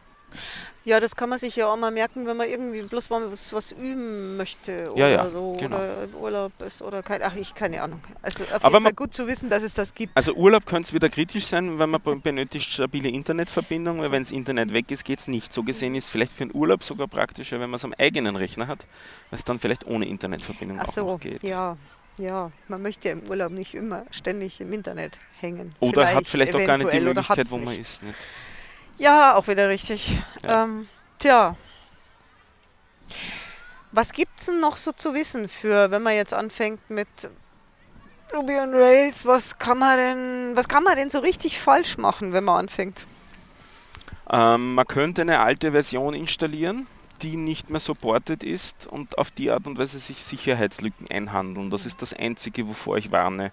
Ja, das kann man sich ja auch mal merken, wenn man irgendwie bloß mal was, was üben möchte oder ja, ja, so genau. oder im Urlaub ist oder kein, ach ich keine Ahnung. Also auf Aber jeden Fall gut zu wissen, dass es das gibt. Also Urlaub könnte es wieder kritisch sein, wenn man benötigt stabile Internetverbindung, weil wenn das Internet weg ist, geht es nicht. So gesehen ist es vielleicht für einen Urlaub sogar praktischer, wenn man es am eigenen Rechner hat, weil es dann vielleicht ohne Internetverbindung ach auch so, noch geht. Ja, ja, man möchte ja im Urlaub nicht immer ständig im Internet hängen. Oder vielleicht hat vielleicht auch gar nicht die Möglichkeit, wo man nicht. ist. Nicht? Ja, auch wieder richtig. Ja. Ähm, tja. Was gibt es denn noch so zu wissen für, wenn man jetzt anfängt mit Ruby on Rails, was kann man denn, was kann man denn so richtig falsch machen, wenn man anfängt? Ähm, man könnte eine alte Version installieren, die nicht mehr supported ist und auf die Art und Weise sich Sicherheitslücken einhandeln. Das ist das Einzige, wovor ich warne.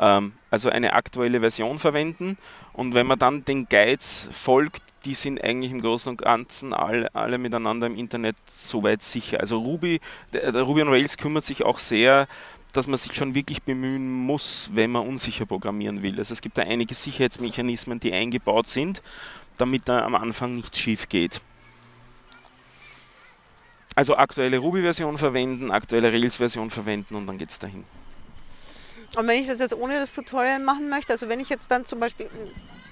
Ähm, also eine aktuelle Version verwenden und wenn man dann den Guides folgt, die sind eigentlich im Großen und Ganzen alle, alle miteinander im Internet soweit sicher. Also Ruby, der, Ruby on Rails kümmert sich auch sehr dass man sich schon wirklich bemühen muss, wenn man unsicher programmieren will. Also es gibt da einige Sicherheitsmechanismen, die eingebaut sind, damit da am Anfang nichts schief geht. Also aktuelle Ruby-Version verwenden, aktuelle Rails-Version verwenden und dann geht es dahin. Und wenn ich das jetzt ohne das Tutorial machen möchte, also wenn ich jetzt dann zum Beispiel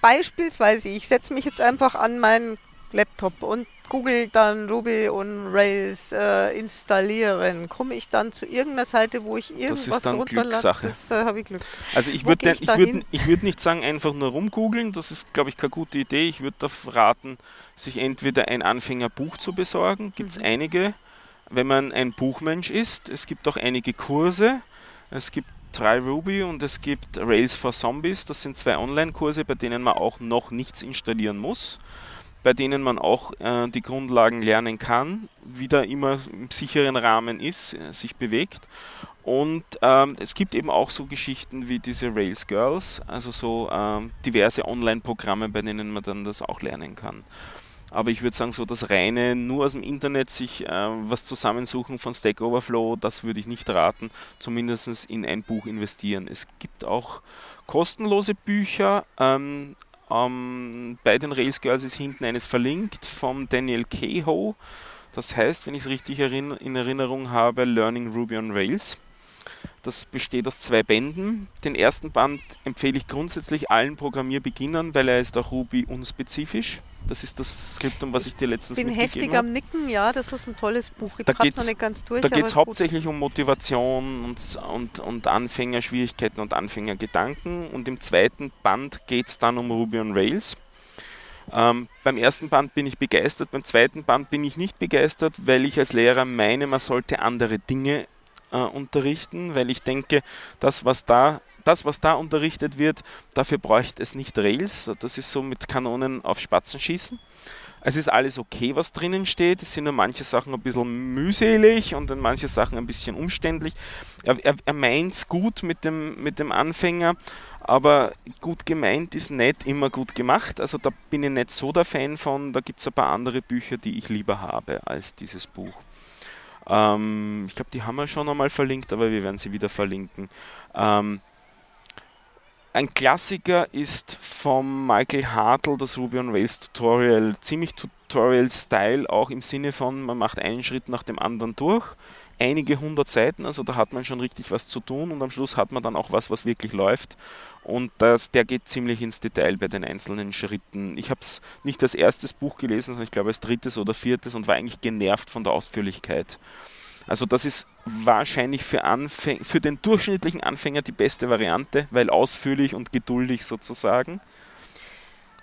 beispielsweise, ich setze mich jetzt einfach an meinen Laptop und Google dann Ruby und Rails äh, installieren, komme ich dann zu irgendeiner Seite, wo ich irgendwas das ist dann Glückssache. Das äh, habe ich Glück. Also ich würde ich, ich würd, ich würd nicht sagen, einfach nur rumgoogeln, das ist, glaube ich, keine gute Idee. Ich würde raten, sich entweder ein Anfängerbuch zu besorgen, gibt es mhm. einige, wenn man ein Buchmensch ist. Es gibt auch einige Kurse. Es gibt Try Ruby und es gibt Rails for Zombies. Das sind zwei Online-Kurse, bei denen man auch noch nichts installieren muss bei denen man auch äh, die Grundlagen lernen kann, wieder immer im sicheren Rahmen ist, äh, sich bewegt. Und ähm, es gibt eben auch so Geschichten wie diese Rails Girls, also so ähm, diverse Online-Programme, bei denen man dann das auch lernen kann. Aber ich würde sagen, so das reine, nur aus dem Internet sich äh, was zusammensuchen von Stack Overflow, das würde ich nicht raten, zumindest in ein Buch investieren. Es gibt auch kostenlose Bücher, ähm, ähm, bei den Rails Girls ist hinten eines verlinkt vom Daniel Kehoe. Das heißt, wenn ich es richtig in Erinnerung habe, Learning Ruby on Rails. Das besteht aus zwei Bänden. Den ersten Band empfehle ich grundsätzlich allen Programmierbeginnern, weil er ist auch Ruby unspezifisch. Das ist das Skriptum, was ich dir letztens Ich bin heftig am Nicken, ja, das ist ein tolles Buch. Ich habe es noch nicht ganz durch. Da geht es hauptsächlich gut. um Motivation und, und, und Anfängerschwierigkeiten und Anfängergedanken. Und im zweiten Band geht es dann um Ruby on Rails. Ähm, beim ersten Band bin ich begeistert, beim zweiten Band bin ich nicht begeistert, weil ich als Lehrer meine, man sollte andere Dinge äh, unterrichten, weil ich denke, das, was da das, was da unterrichtet wird, dafür bräuchte es nicht Rails. Das ist so mit Kanonen auf Spatzen schießen. Es ist alles okay, was drinnen steht. Es sind nur manche Sachen ein bisschen mühselig und dann manche Sachen ein bisschen umständlich. Er, er, er meint es gut mit dem, mit dem Anfänger, aber gut gemeint ist nicht immer gut gemacht. Also da bin ich nicht so der Fan von. Da gibt es ein paar andere Bücher, die ich lieber habe als dieses Buch. Ähm, ich glaube, die haben wir schon einmal verlinkt, aber wir werden sie wieder verlinken. Ähm, ein Klassiker ist vom Michael Hartl das Ruby on Rails Tutorial. Ziemlich Tutorial-Style, auch im Sinne von, man macht einen Schritt nach dem anderen durch. Einige hundert Seiten, also da hat man schon richtig was zu tun und am Schluss hat man dann auch was, was wirklich läuft. Und das, der geht ziemlich ins Detail bei den einzelnen Schritten. Ich habe es nicht als erstes Buch gelesen, sondern ich glaube als drittes oder viertes und war eigentlich genervt von der Ausführlichkeit. Also das ist wahrscheinlich für, Anfäng für den durchschnittlichen Anfänger die beste Variante, weil ausführlich und geduldig sozusagen.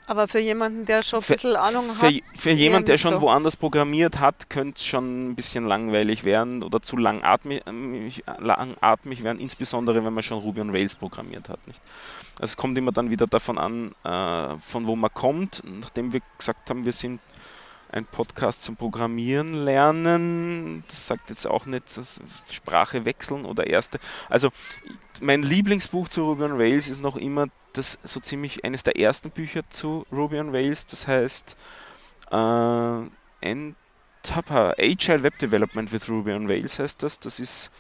Aber für jemanden, der schon ein bisschen für, Ahnung hat. Für, für jemanden, der schon so. woanders programmiert hat, könnte es schon ein bisschen langweilig werden oder zu langatmig, langatmig werden, insbesondere wenn man schon Ruby on Rails programmiert hat. Nicht? Also es kommt immer dann wieder davon an, äh, von wo man kommt. Nachdem wir gesagt haben, wir sind ein Podcast zum Programmieren lernen. Das sagt jetzt auch nicht das Sprache wechseln oder erste. Also mein Lieblingsbuch zu Ruby on Rails ist noch immer das so ziemlich eines der ersten Bücher zu Ruby on Rails. Das heißt äh, NTAPA, Agile Web Development with Ruby on Rails heißt das. Das ist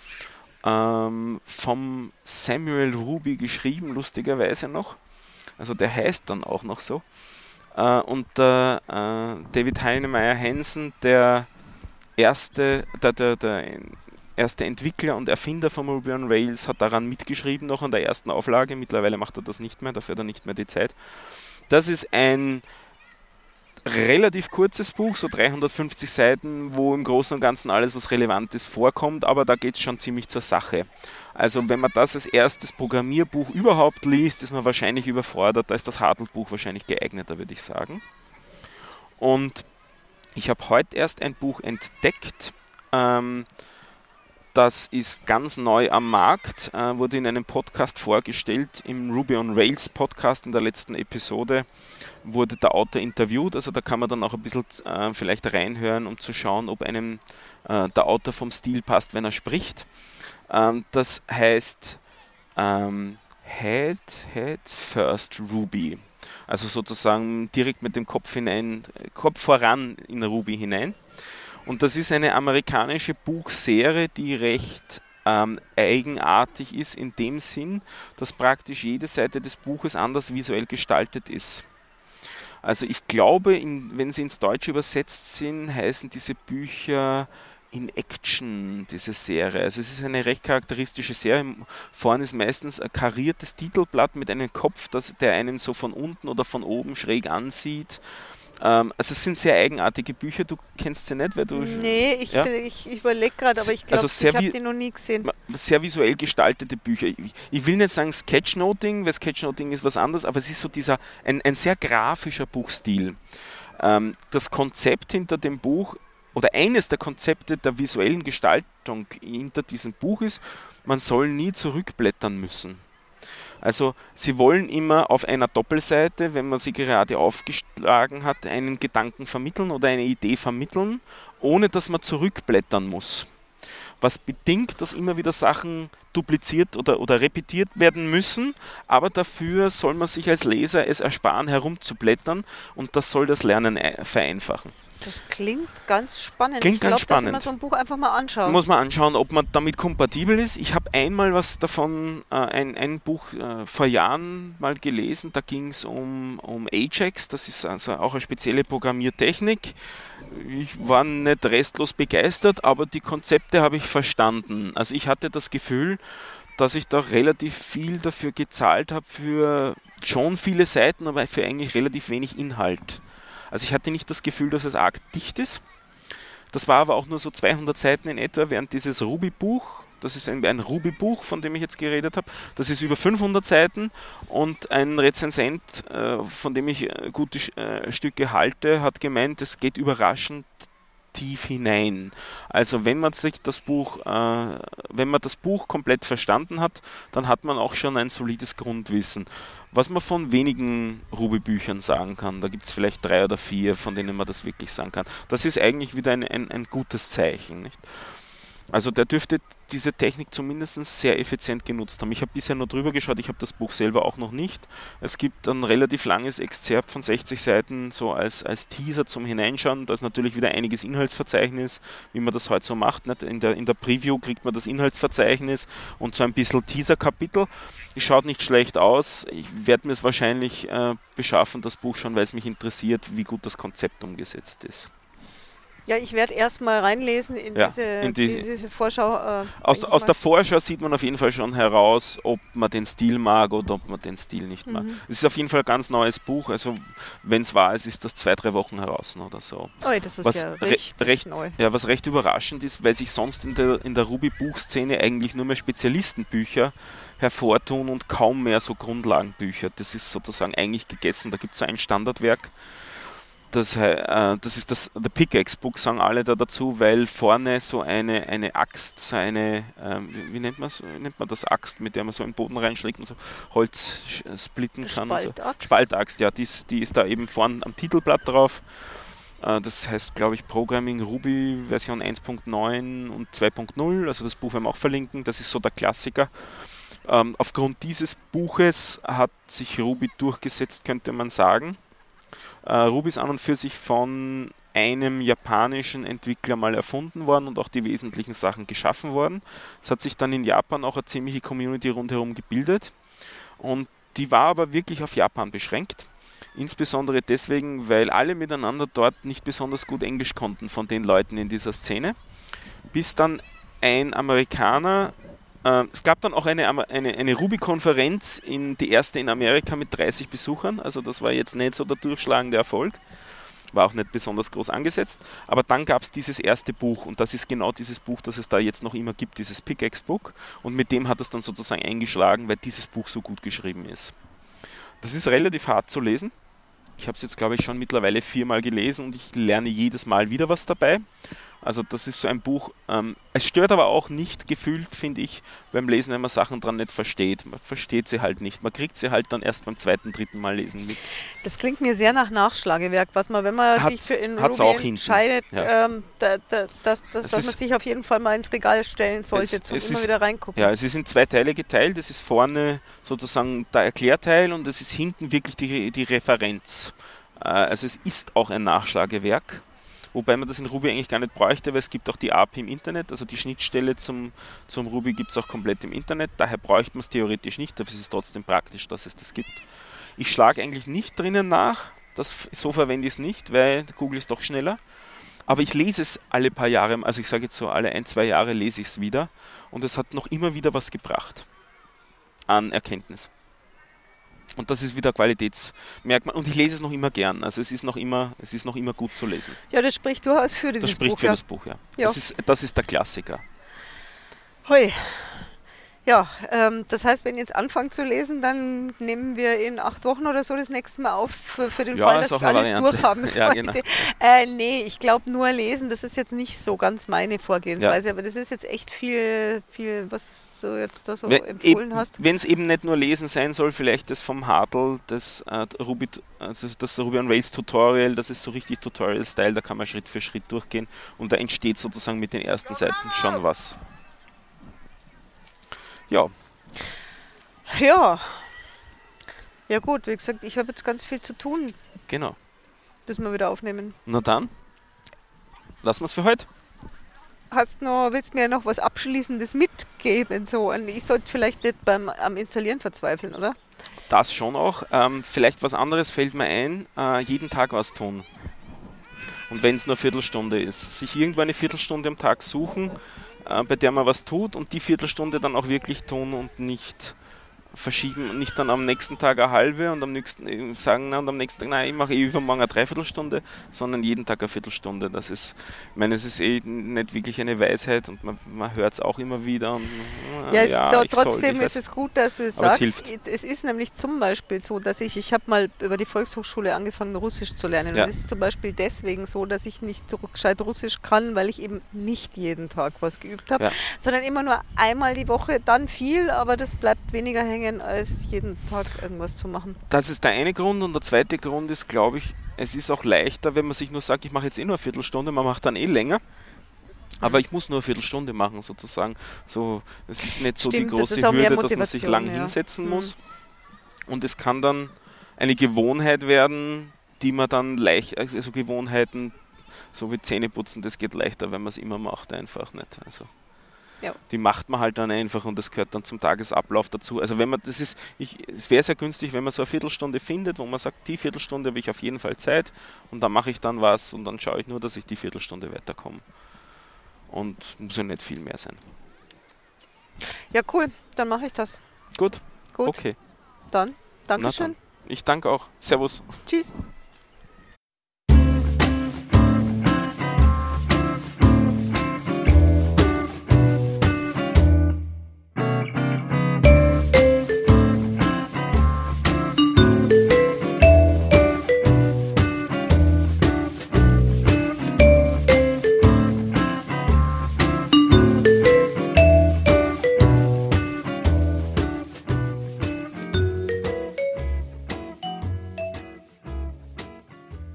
ähm, vom Samuel Ruby geschrieben, lustigerweise noch. Also der heißt dann auch noch so. Äh, und der äh, David Heinemeier Hansen, der erste, der, der, der erste Entwickler und Erfinder von Ruby on Rails, hat daran mitgeschrieben, noch an der ersten Auflage. Mittlerweile macht er das nicht mehr, dafür hat er nicht mehr die Zeit. Das ist ein relativ kurzes Buch, so 350 Seiten, wo im Großen und Ganzen alles, was relevant ist, vorkommt, aber da geht es schon ziemlich zur Sache. Also wenn man das als erstes Programmierbuch überhaupt liest, ist man wahrscheinlich überfordert. Da ist das Hartl-Buch wahrscheinlich geeigneter, würde ich sagen. Und ich habe heute erst ein Buch entdeckt. Ähm, das ist ganz neu am Markt, äh, wurde in einem Podcast vorgestellt. Im Ruby on Rails Podcast in der letzten Episode wurde der Autor interviewt. Also da kann man dann auch ein bisschen äh, vielleicht reinhören, um zu schauen, ob einem äh, der Autor vom Stil passt, wenn er spricht. Ähm, das heißt ähm, Head, Head First Ruby. Also sozusagen direkt mit dem Kopf hinein, Kopf voran in Ruby hinein. Und das ist eine amerikanische Buchserie, die recht ähm, eigenartig ist in dem Sinn, dass praktisch jede Seite des Buches anders visuell gestaltet ist. Also ich glaube, in, wenn sie ins Deutsche übersetzt sind, heißen diese Bücher in Action, diese Serie. Also es ist eine recht charakteristische Serie. Vorne ist meistens ein kariertes Titelblatt mit einem Kopf, das, der einen so von unten oder von oben schräg ansieht. Ähm, also es sind sehr eigenartige Bücher. Du kennst sie nicht, weil du... Nee, ich, ja? ich, ich überlege gerade, aber ich glaube, also ich habe die noch nie gesehen. Sehr visuell gestaltete Bücher. Ich, ich, will nicht sagen Sketchnoting, weil Sketchnoting ist was anderes, aber es ist so dieser, ein, ein sehr grafischer Buchstil. Ähm, das Konzept hinter dem Buch oder eines der Konzepte der visuellen Gestaltung hinter diesem Buch ist, man soll nie zurückblättern müssen. Also sie wollen immer auf einer Doppelseite, wenn man sie gerade aufgeschlagen hat, einen Gedanken vermitteln oder eine Idee vermitteln, ohne dass man zurückblättern muss. Was bedingt, dass immer wieder Sachen dupliziert oder, oder repetiert werden müssen, aber dafür soll man sich als Leser es ersparen, herumzublättern und das soll das Lernen vereinfachen. Das klingt ganz spannend. Klingt ich glaube, spannend. dass man so ein Buch einfach mal anschauen. Muss man anschauen, ob man damit kompatibel ist. Ich habe einmal was davon, äh, ein, ein Buch äh, vor Jahren mal gelesen. Da ging es um, um Ajax. Das ist also auch eine spezielle Programmiertechnik. Ich war nicht restlos begeistert, aber die Konzepte habe ich verstanden. Also ich hatte das Gefühl, dass ich da relativ viel dafür gezahlt habe, für schon viele Seiten, aber für eigentlich relativ wenig Inhalt. Also ich hatte nicht das Gefühl, dass es arg dicht ist. Das war aber auch nur so 200 Seiten in etwa, während dieses Ruby-Buch, das ist ein, ein Ruby-Buch, von dem ich jetzt geredet habe, das ist über 500 Seiten und ein Rezensent, äh, von dem ich äh, gute äh, Stücke halte, hat gemeint, es geht überraschend tief hinein. Also wenn man sich das Buch, äh, wenn man das Buch komplett verstanden hat, dann hat man auch schon ein solides Grundwissen. Was man von wenigen Ruby-Büchern sagen kann, da gibt es vielleicht drei oder vier, von denen man das wirklich sagen kann. Das ist eigentlich wieder ein, ein, ein gutes Zeichen. Nicht? Also der dürfte diese Technik zumindest sehr effizient genutzt haben. Ich habe bisher nur drüber geschaut, ich habe das Buch selber auch noch nicht. Es gibt ein relativ langes Exzerpt von 60 Seiten, so als, als Teaser zum Hineinschauen. Da ist natürlich wieder einiges Inhaltsverzeichnis, wie man das heute so macht. In, der, in der Preview kriegt man das Inhaltsverzeichnis und so ein bisschen Teaser-Kapitel. Es schaut nicht schlecht aus. Ich werde mir es wahrscheinlich äh, beschaffen, das Buch schon, weil es mich interessiert, wie gut das Konzept umgesetzt ist. Ja, ich werde erstmal reinlesen in, ja, diese, in die, diese, Vorschau. Äh, aus, aus der Vorschau sieht man auf jeden Fall schon heraus, ob man den Stil mag oder ob man den Stil nicht mag. Mhm. Es ist auf jeden Fall ein ganz neues Buch. Also, wenn es wahr ist, ist das zwei, drei Wochen heraus oder so. Oh, das ist was ja recht, recht neu. Ja, was recht überraschend ist, weil sich sonst in der, in der Ruby-Buchszene eigentlich nur mehr Spezialistenbücher hervortun und kaum mehr so Grundlagenbücher. Das ist sozusagen eigentlich gegessen. Da gibt es so ein Standardwerk das, äh, das ist das The Pickaxe Book, sagen alle da dazu, weil vorne so eine, eine Axt, so eine, äh, wie, wie, nennt, man so, nennt man das Axt, mit der man so in den Boden reinschlägt und so Holz splitten kann. Spaltaxt. So. Spaltaxt, ja, die, die ist da eben vorne am Titelblatt drauf. Äh, das heißt, glaube ich, Programming Ruby Version 1.9 und 2.0, also das Buch werden wir auch verlinken, das ist so der Klassiker. Ähm, aufgrund dieses Buches hat sich Ruby durchgesetzt, könnte man sagen. Äh, Ruby ist an und für sich von einem japanischen Entwickler mal erfunden worden und auch die wesentlichen Sachen geschaffen worden. Es hat sich dann in Japan auch eine ziemliche Community rundherum gebildet und die war aber wirklich auf Japan beschränkt. Insbesondere deswegen, weil alle miteinander dort nicht besonders gut Englisch konnten von den Leuten in dieser Szene. Bis dann ein Amerikaner es gab dann auch eine, eine, eine Ruby-Konferenz, die erste in Amerika mit 30 Besuchern. Also das war jetzt nicht so der durchschlagende Erfolg. war auch nicht besonders groß angesetzt. Aber dann gab es dieses erste Buch und das ist genau dieses Buch, das es da jetzt noch immer gibt, dieses Pickaxe-Book. Und mit dem hat es dann sozusagen eingeschlagen, weil dieses Buch so gut geschrieben ist. Das ist relativ hart zu lesen. Ich habe es jetzt, glaube ich, schon mittlerweile viermal gelesen und ich lerne jedes Mal wieder was dabei. Also das ist so ein Buch. Ähm, es stört aber auch nicht gefühlt, finde ich, beim Lesen, wenn man Sachen dran nicht versteht. Man versteht sie halt nicht. Man kriegt sie halt dann erst beim zweiten, dritten Mal lesen mit. Das klingt mir sehr nach Nachschlagewerk, was man, wenn man Hat- sich für in Ruby entscheidet, ja. ähm, da, da, das, das, dass man sich auf jeden Fall mal ins Regal stellen sollte, Es- zum es immer ist- wieder reingucken. Ja, es ist in zwei Teile geteilt. Es ist vorne sozusagen der Erklärteil und es ist hinten wirklich die, die Referenz. Äh, Also es ist auch ein Nachschlagewerk, wobei man das in Ruby eigentlich gar nicht bräuchte, weil es gibt auch die API im Internet, also die Schnittstelle zum, zum Ruby gibt es auch komplett im Internet, daher bräuchte man es theoretisch nicht, es ist trotzdem praktisch, dass es das gibt. Ich schlage eigentlich nicht drinnen nach, das, so verwende ich es nicht, weil Google ist doch schneller. Aber ich lese es alle paar Jahre, also ich sage jetzt so alle ein, zwei Jahre lese ich es wieder und es hat noch immer wieder was gebracht an Erkenntnis. Und das ist wieder Qualitätsmerkmal. Und ich lese es noch immer gern. Also es ist noch immer, es ist noch immer gut zu lesen. Ja, das spricht durchaus für dieses Das spricht Buch. für ja. das Buch, ja. Ja. Das, ist, das ist der Klassiker. Hui. Ja, ähm, das heißt, wenn ihr jetzt anfangt zu lesen, dann nehmen wir in acht Wochen oder so das nächste Mal auf, für, für den Ja, Fall, dass ich alles Variante. durchhaben Ja, sollte. genau. äh, nee, ich glaube nur lesen, das ist jetzt nicht so ganz meine Vorgehensweise, aber das ist jetzt echt viel, viel, was du jetzt da so empfohlen hast. Wenn es eben nicht nur lesen sein soll, vielleicht das vom Hartl, das, äh, Ruby, also das Ruby on Rails Tutorial, das ist so richtig Tutorial-Style, da kann man Schritt für Schritt durchgehen und da entsteht sozusagen mit den ersten Seiten schon was. Ja, Ja. Ja gut, wie gesagt, ich habe jetzt ganz viel zu tun, genau. das wir wieder aufnehmen. Na dann, lassen wir es für heute. Hast noch, willst mir noch was Abschließendes mitgeben? So, und ich sollte vielleicht nicht beim am Installieren verzweifeln, oder? Das schon auch. Ähm, vielleicht was anderes fällt mir ein, äh, jeden Tag was tun. Und wenn es nur eine Viertelstunde ist, sich irgendwo eine Viertelstunde am Tag suchen, äh, bei der man was tut und die Viertelstunde dann auch wirklich tun und nicht verschieben und nicht dann am nächsten Tag eine halbe und am nächsten äh, sagen na, und am nächsten Tag, nein, ich mache eh übermorgen eine Dreiviertelstunde, sondern jeden Tag eine Viertelstunde. Das ist, ich meine, es ist eh nicht wirklich eine Weisheit und man, man hört es auch immer wieder. Und, äh, Ja, es, ja, soll, trotzdem ich ist es gut, dass du es es sagst. hilft. Es ist nämlich zum Beispiel so, dass ich, ich habe mal über die Volkshochschule angefangen, Russisch zu lernen. Ja. Und es ist zum Beispiel deswegen so, dass ich nicht gescheit Russisch kann, weil ich eben nicht jeden Tag was geübt habe, Ja. sondern immer nur einmal die Woche, dann viel, aber das bleibt weniger hängen, als jeden Tag irgendwas zu machen. Das ist der eine Grund und der zweite Grund ist, glaube ich, es ist auch leichter, wenn man sich nur sagt, ich mache jetzt eh nur eine Viertelstunde, man macht dann eh länger. Aber ich muss nur eine Viertelstunde machen, sozusagen. So, es ist nicht so Stimmt, die das große mehr Hürde, dass man sich lang ja. hinsetzen Mhm. muss. Und es kann dann eine Gewohnheit werden, die man dann leicht, also Gewohnheiten, so wie Zähneputzen, das geht leichter, wenn man es immer macht, einfach nicht. Also Ja. die macht man halt dann einfach und das gehört dann zum Tagesablauf dazu. Also wenn man das ist, ich, es wäre sehr günstig, wenn man so eine Viertelstunde findet, wo man sagt, die Viertelstunde habe ich auf jeden Fall Zeit und dann mache ich dann was und dann schaue ich nur, dass ich die Viertelstunde weiterkomme. Und muss ja nicht viel mehr sein. Ja, cool, dann mache ich das. Gut, Gut, okay. dann. Dankeschön. Ich danke auch. Servus. Tschüss.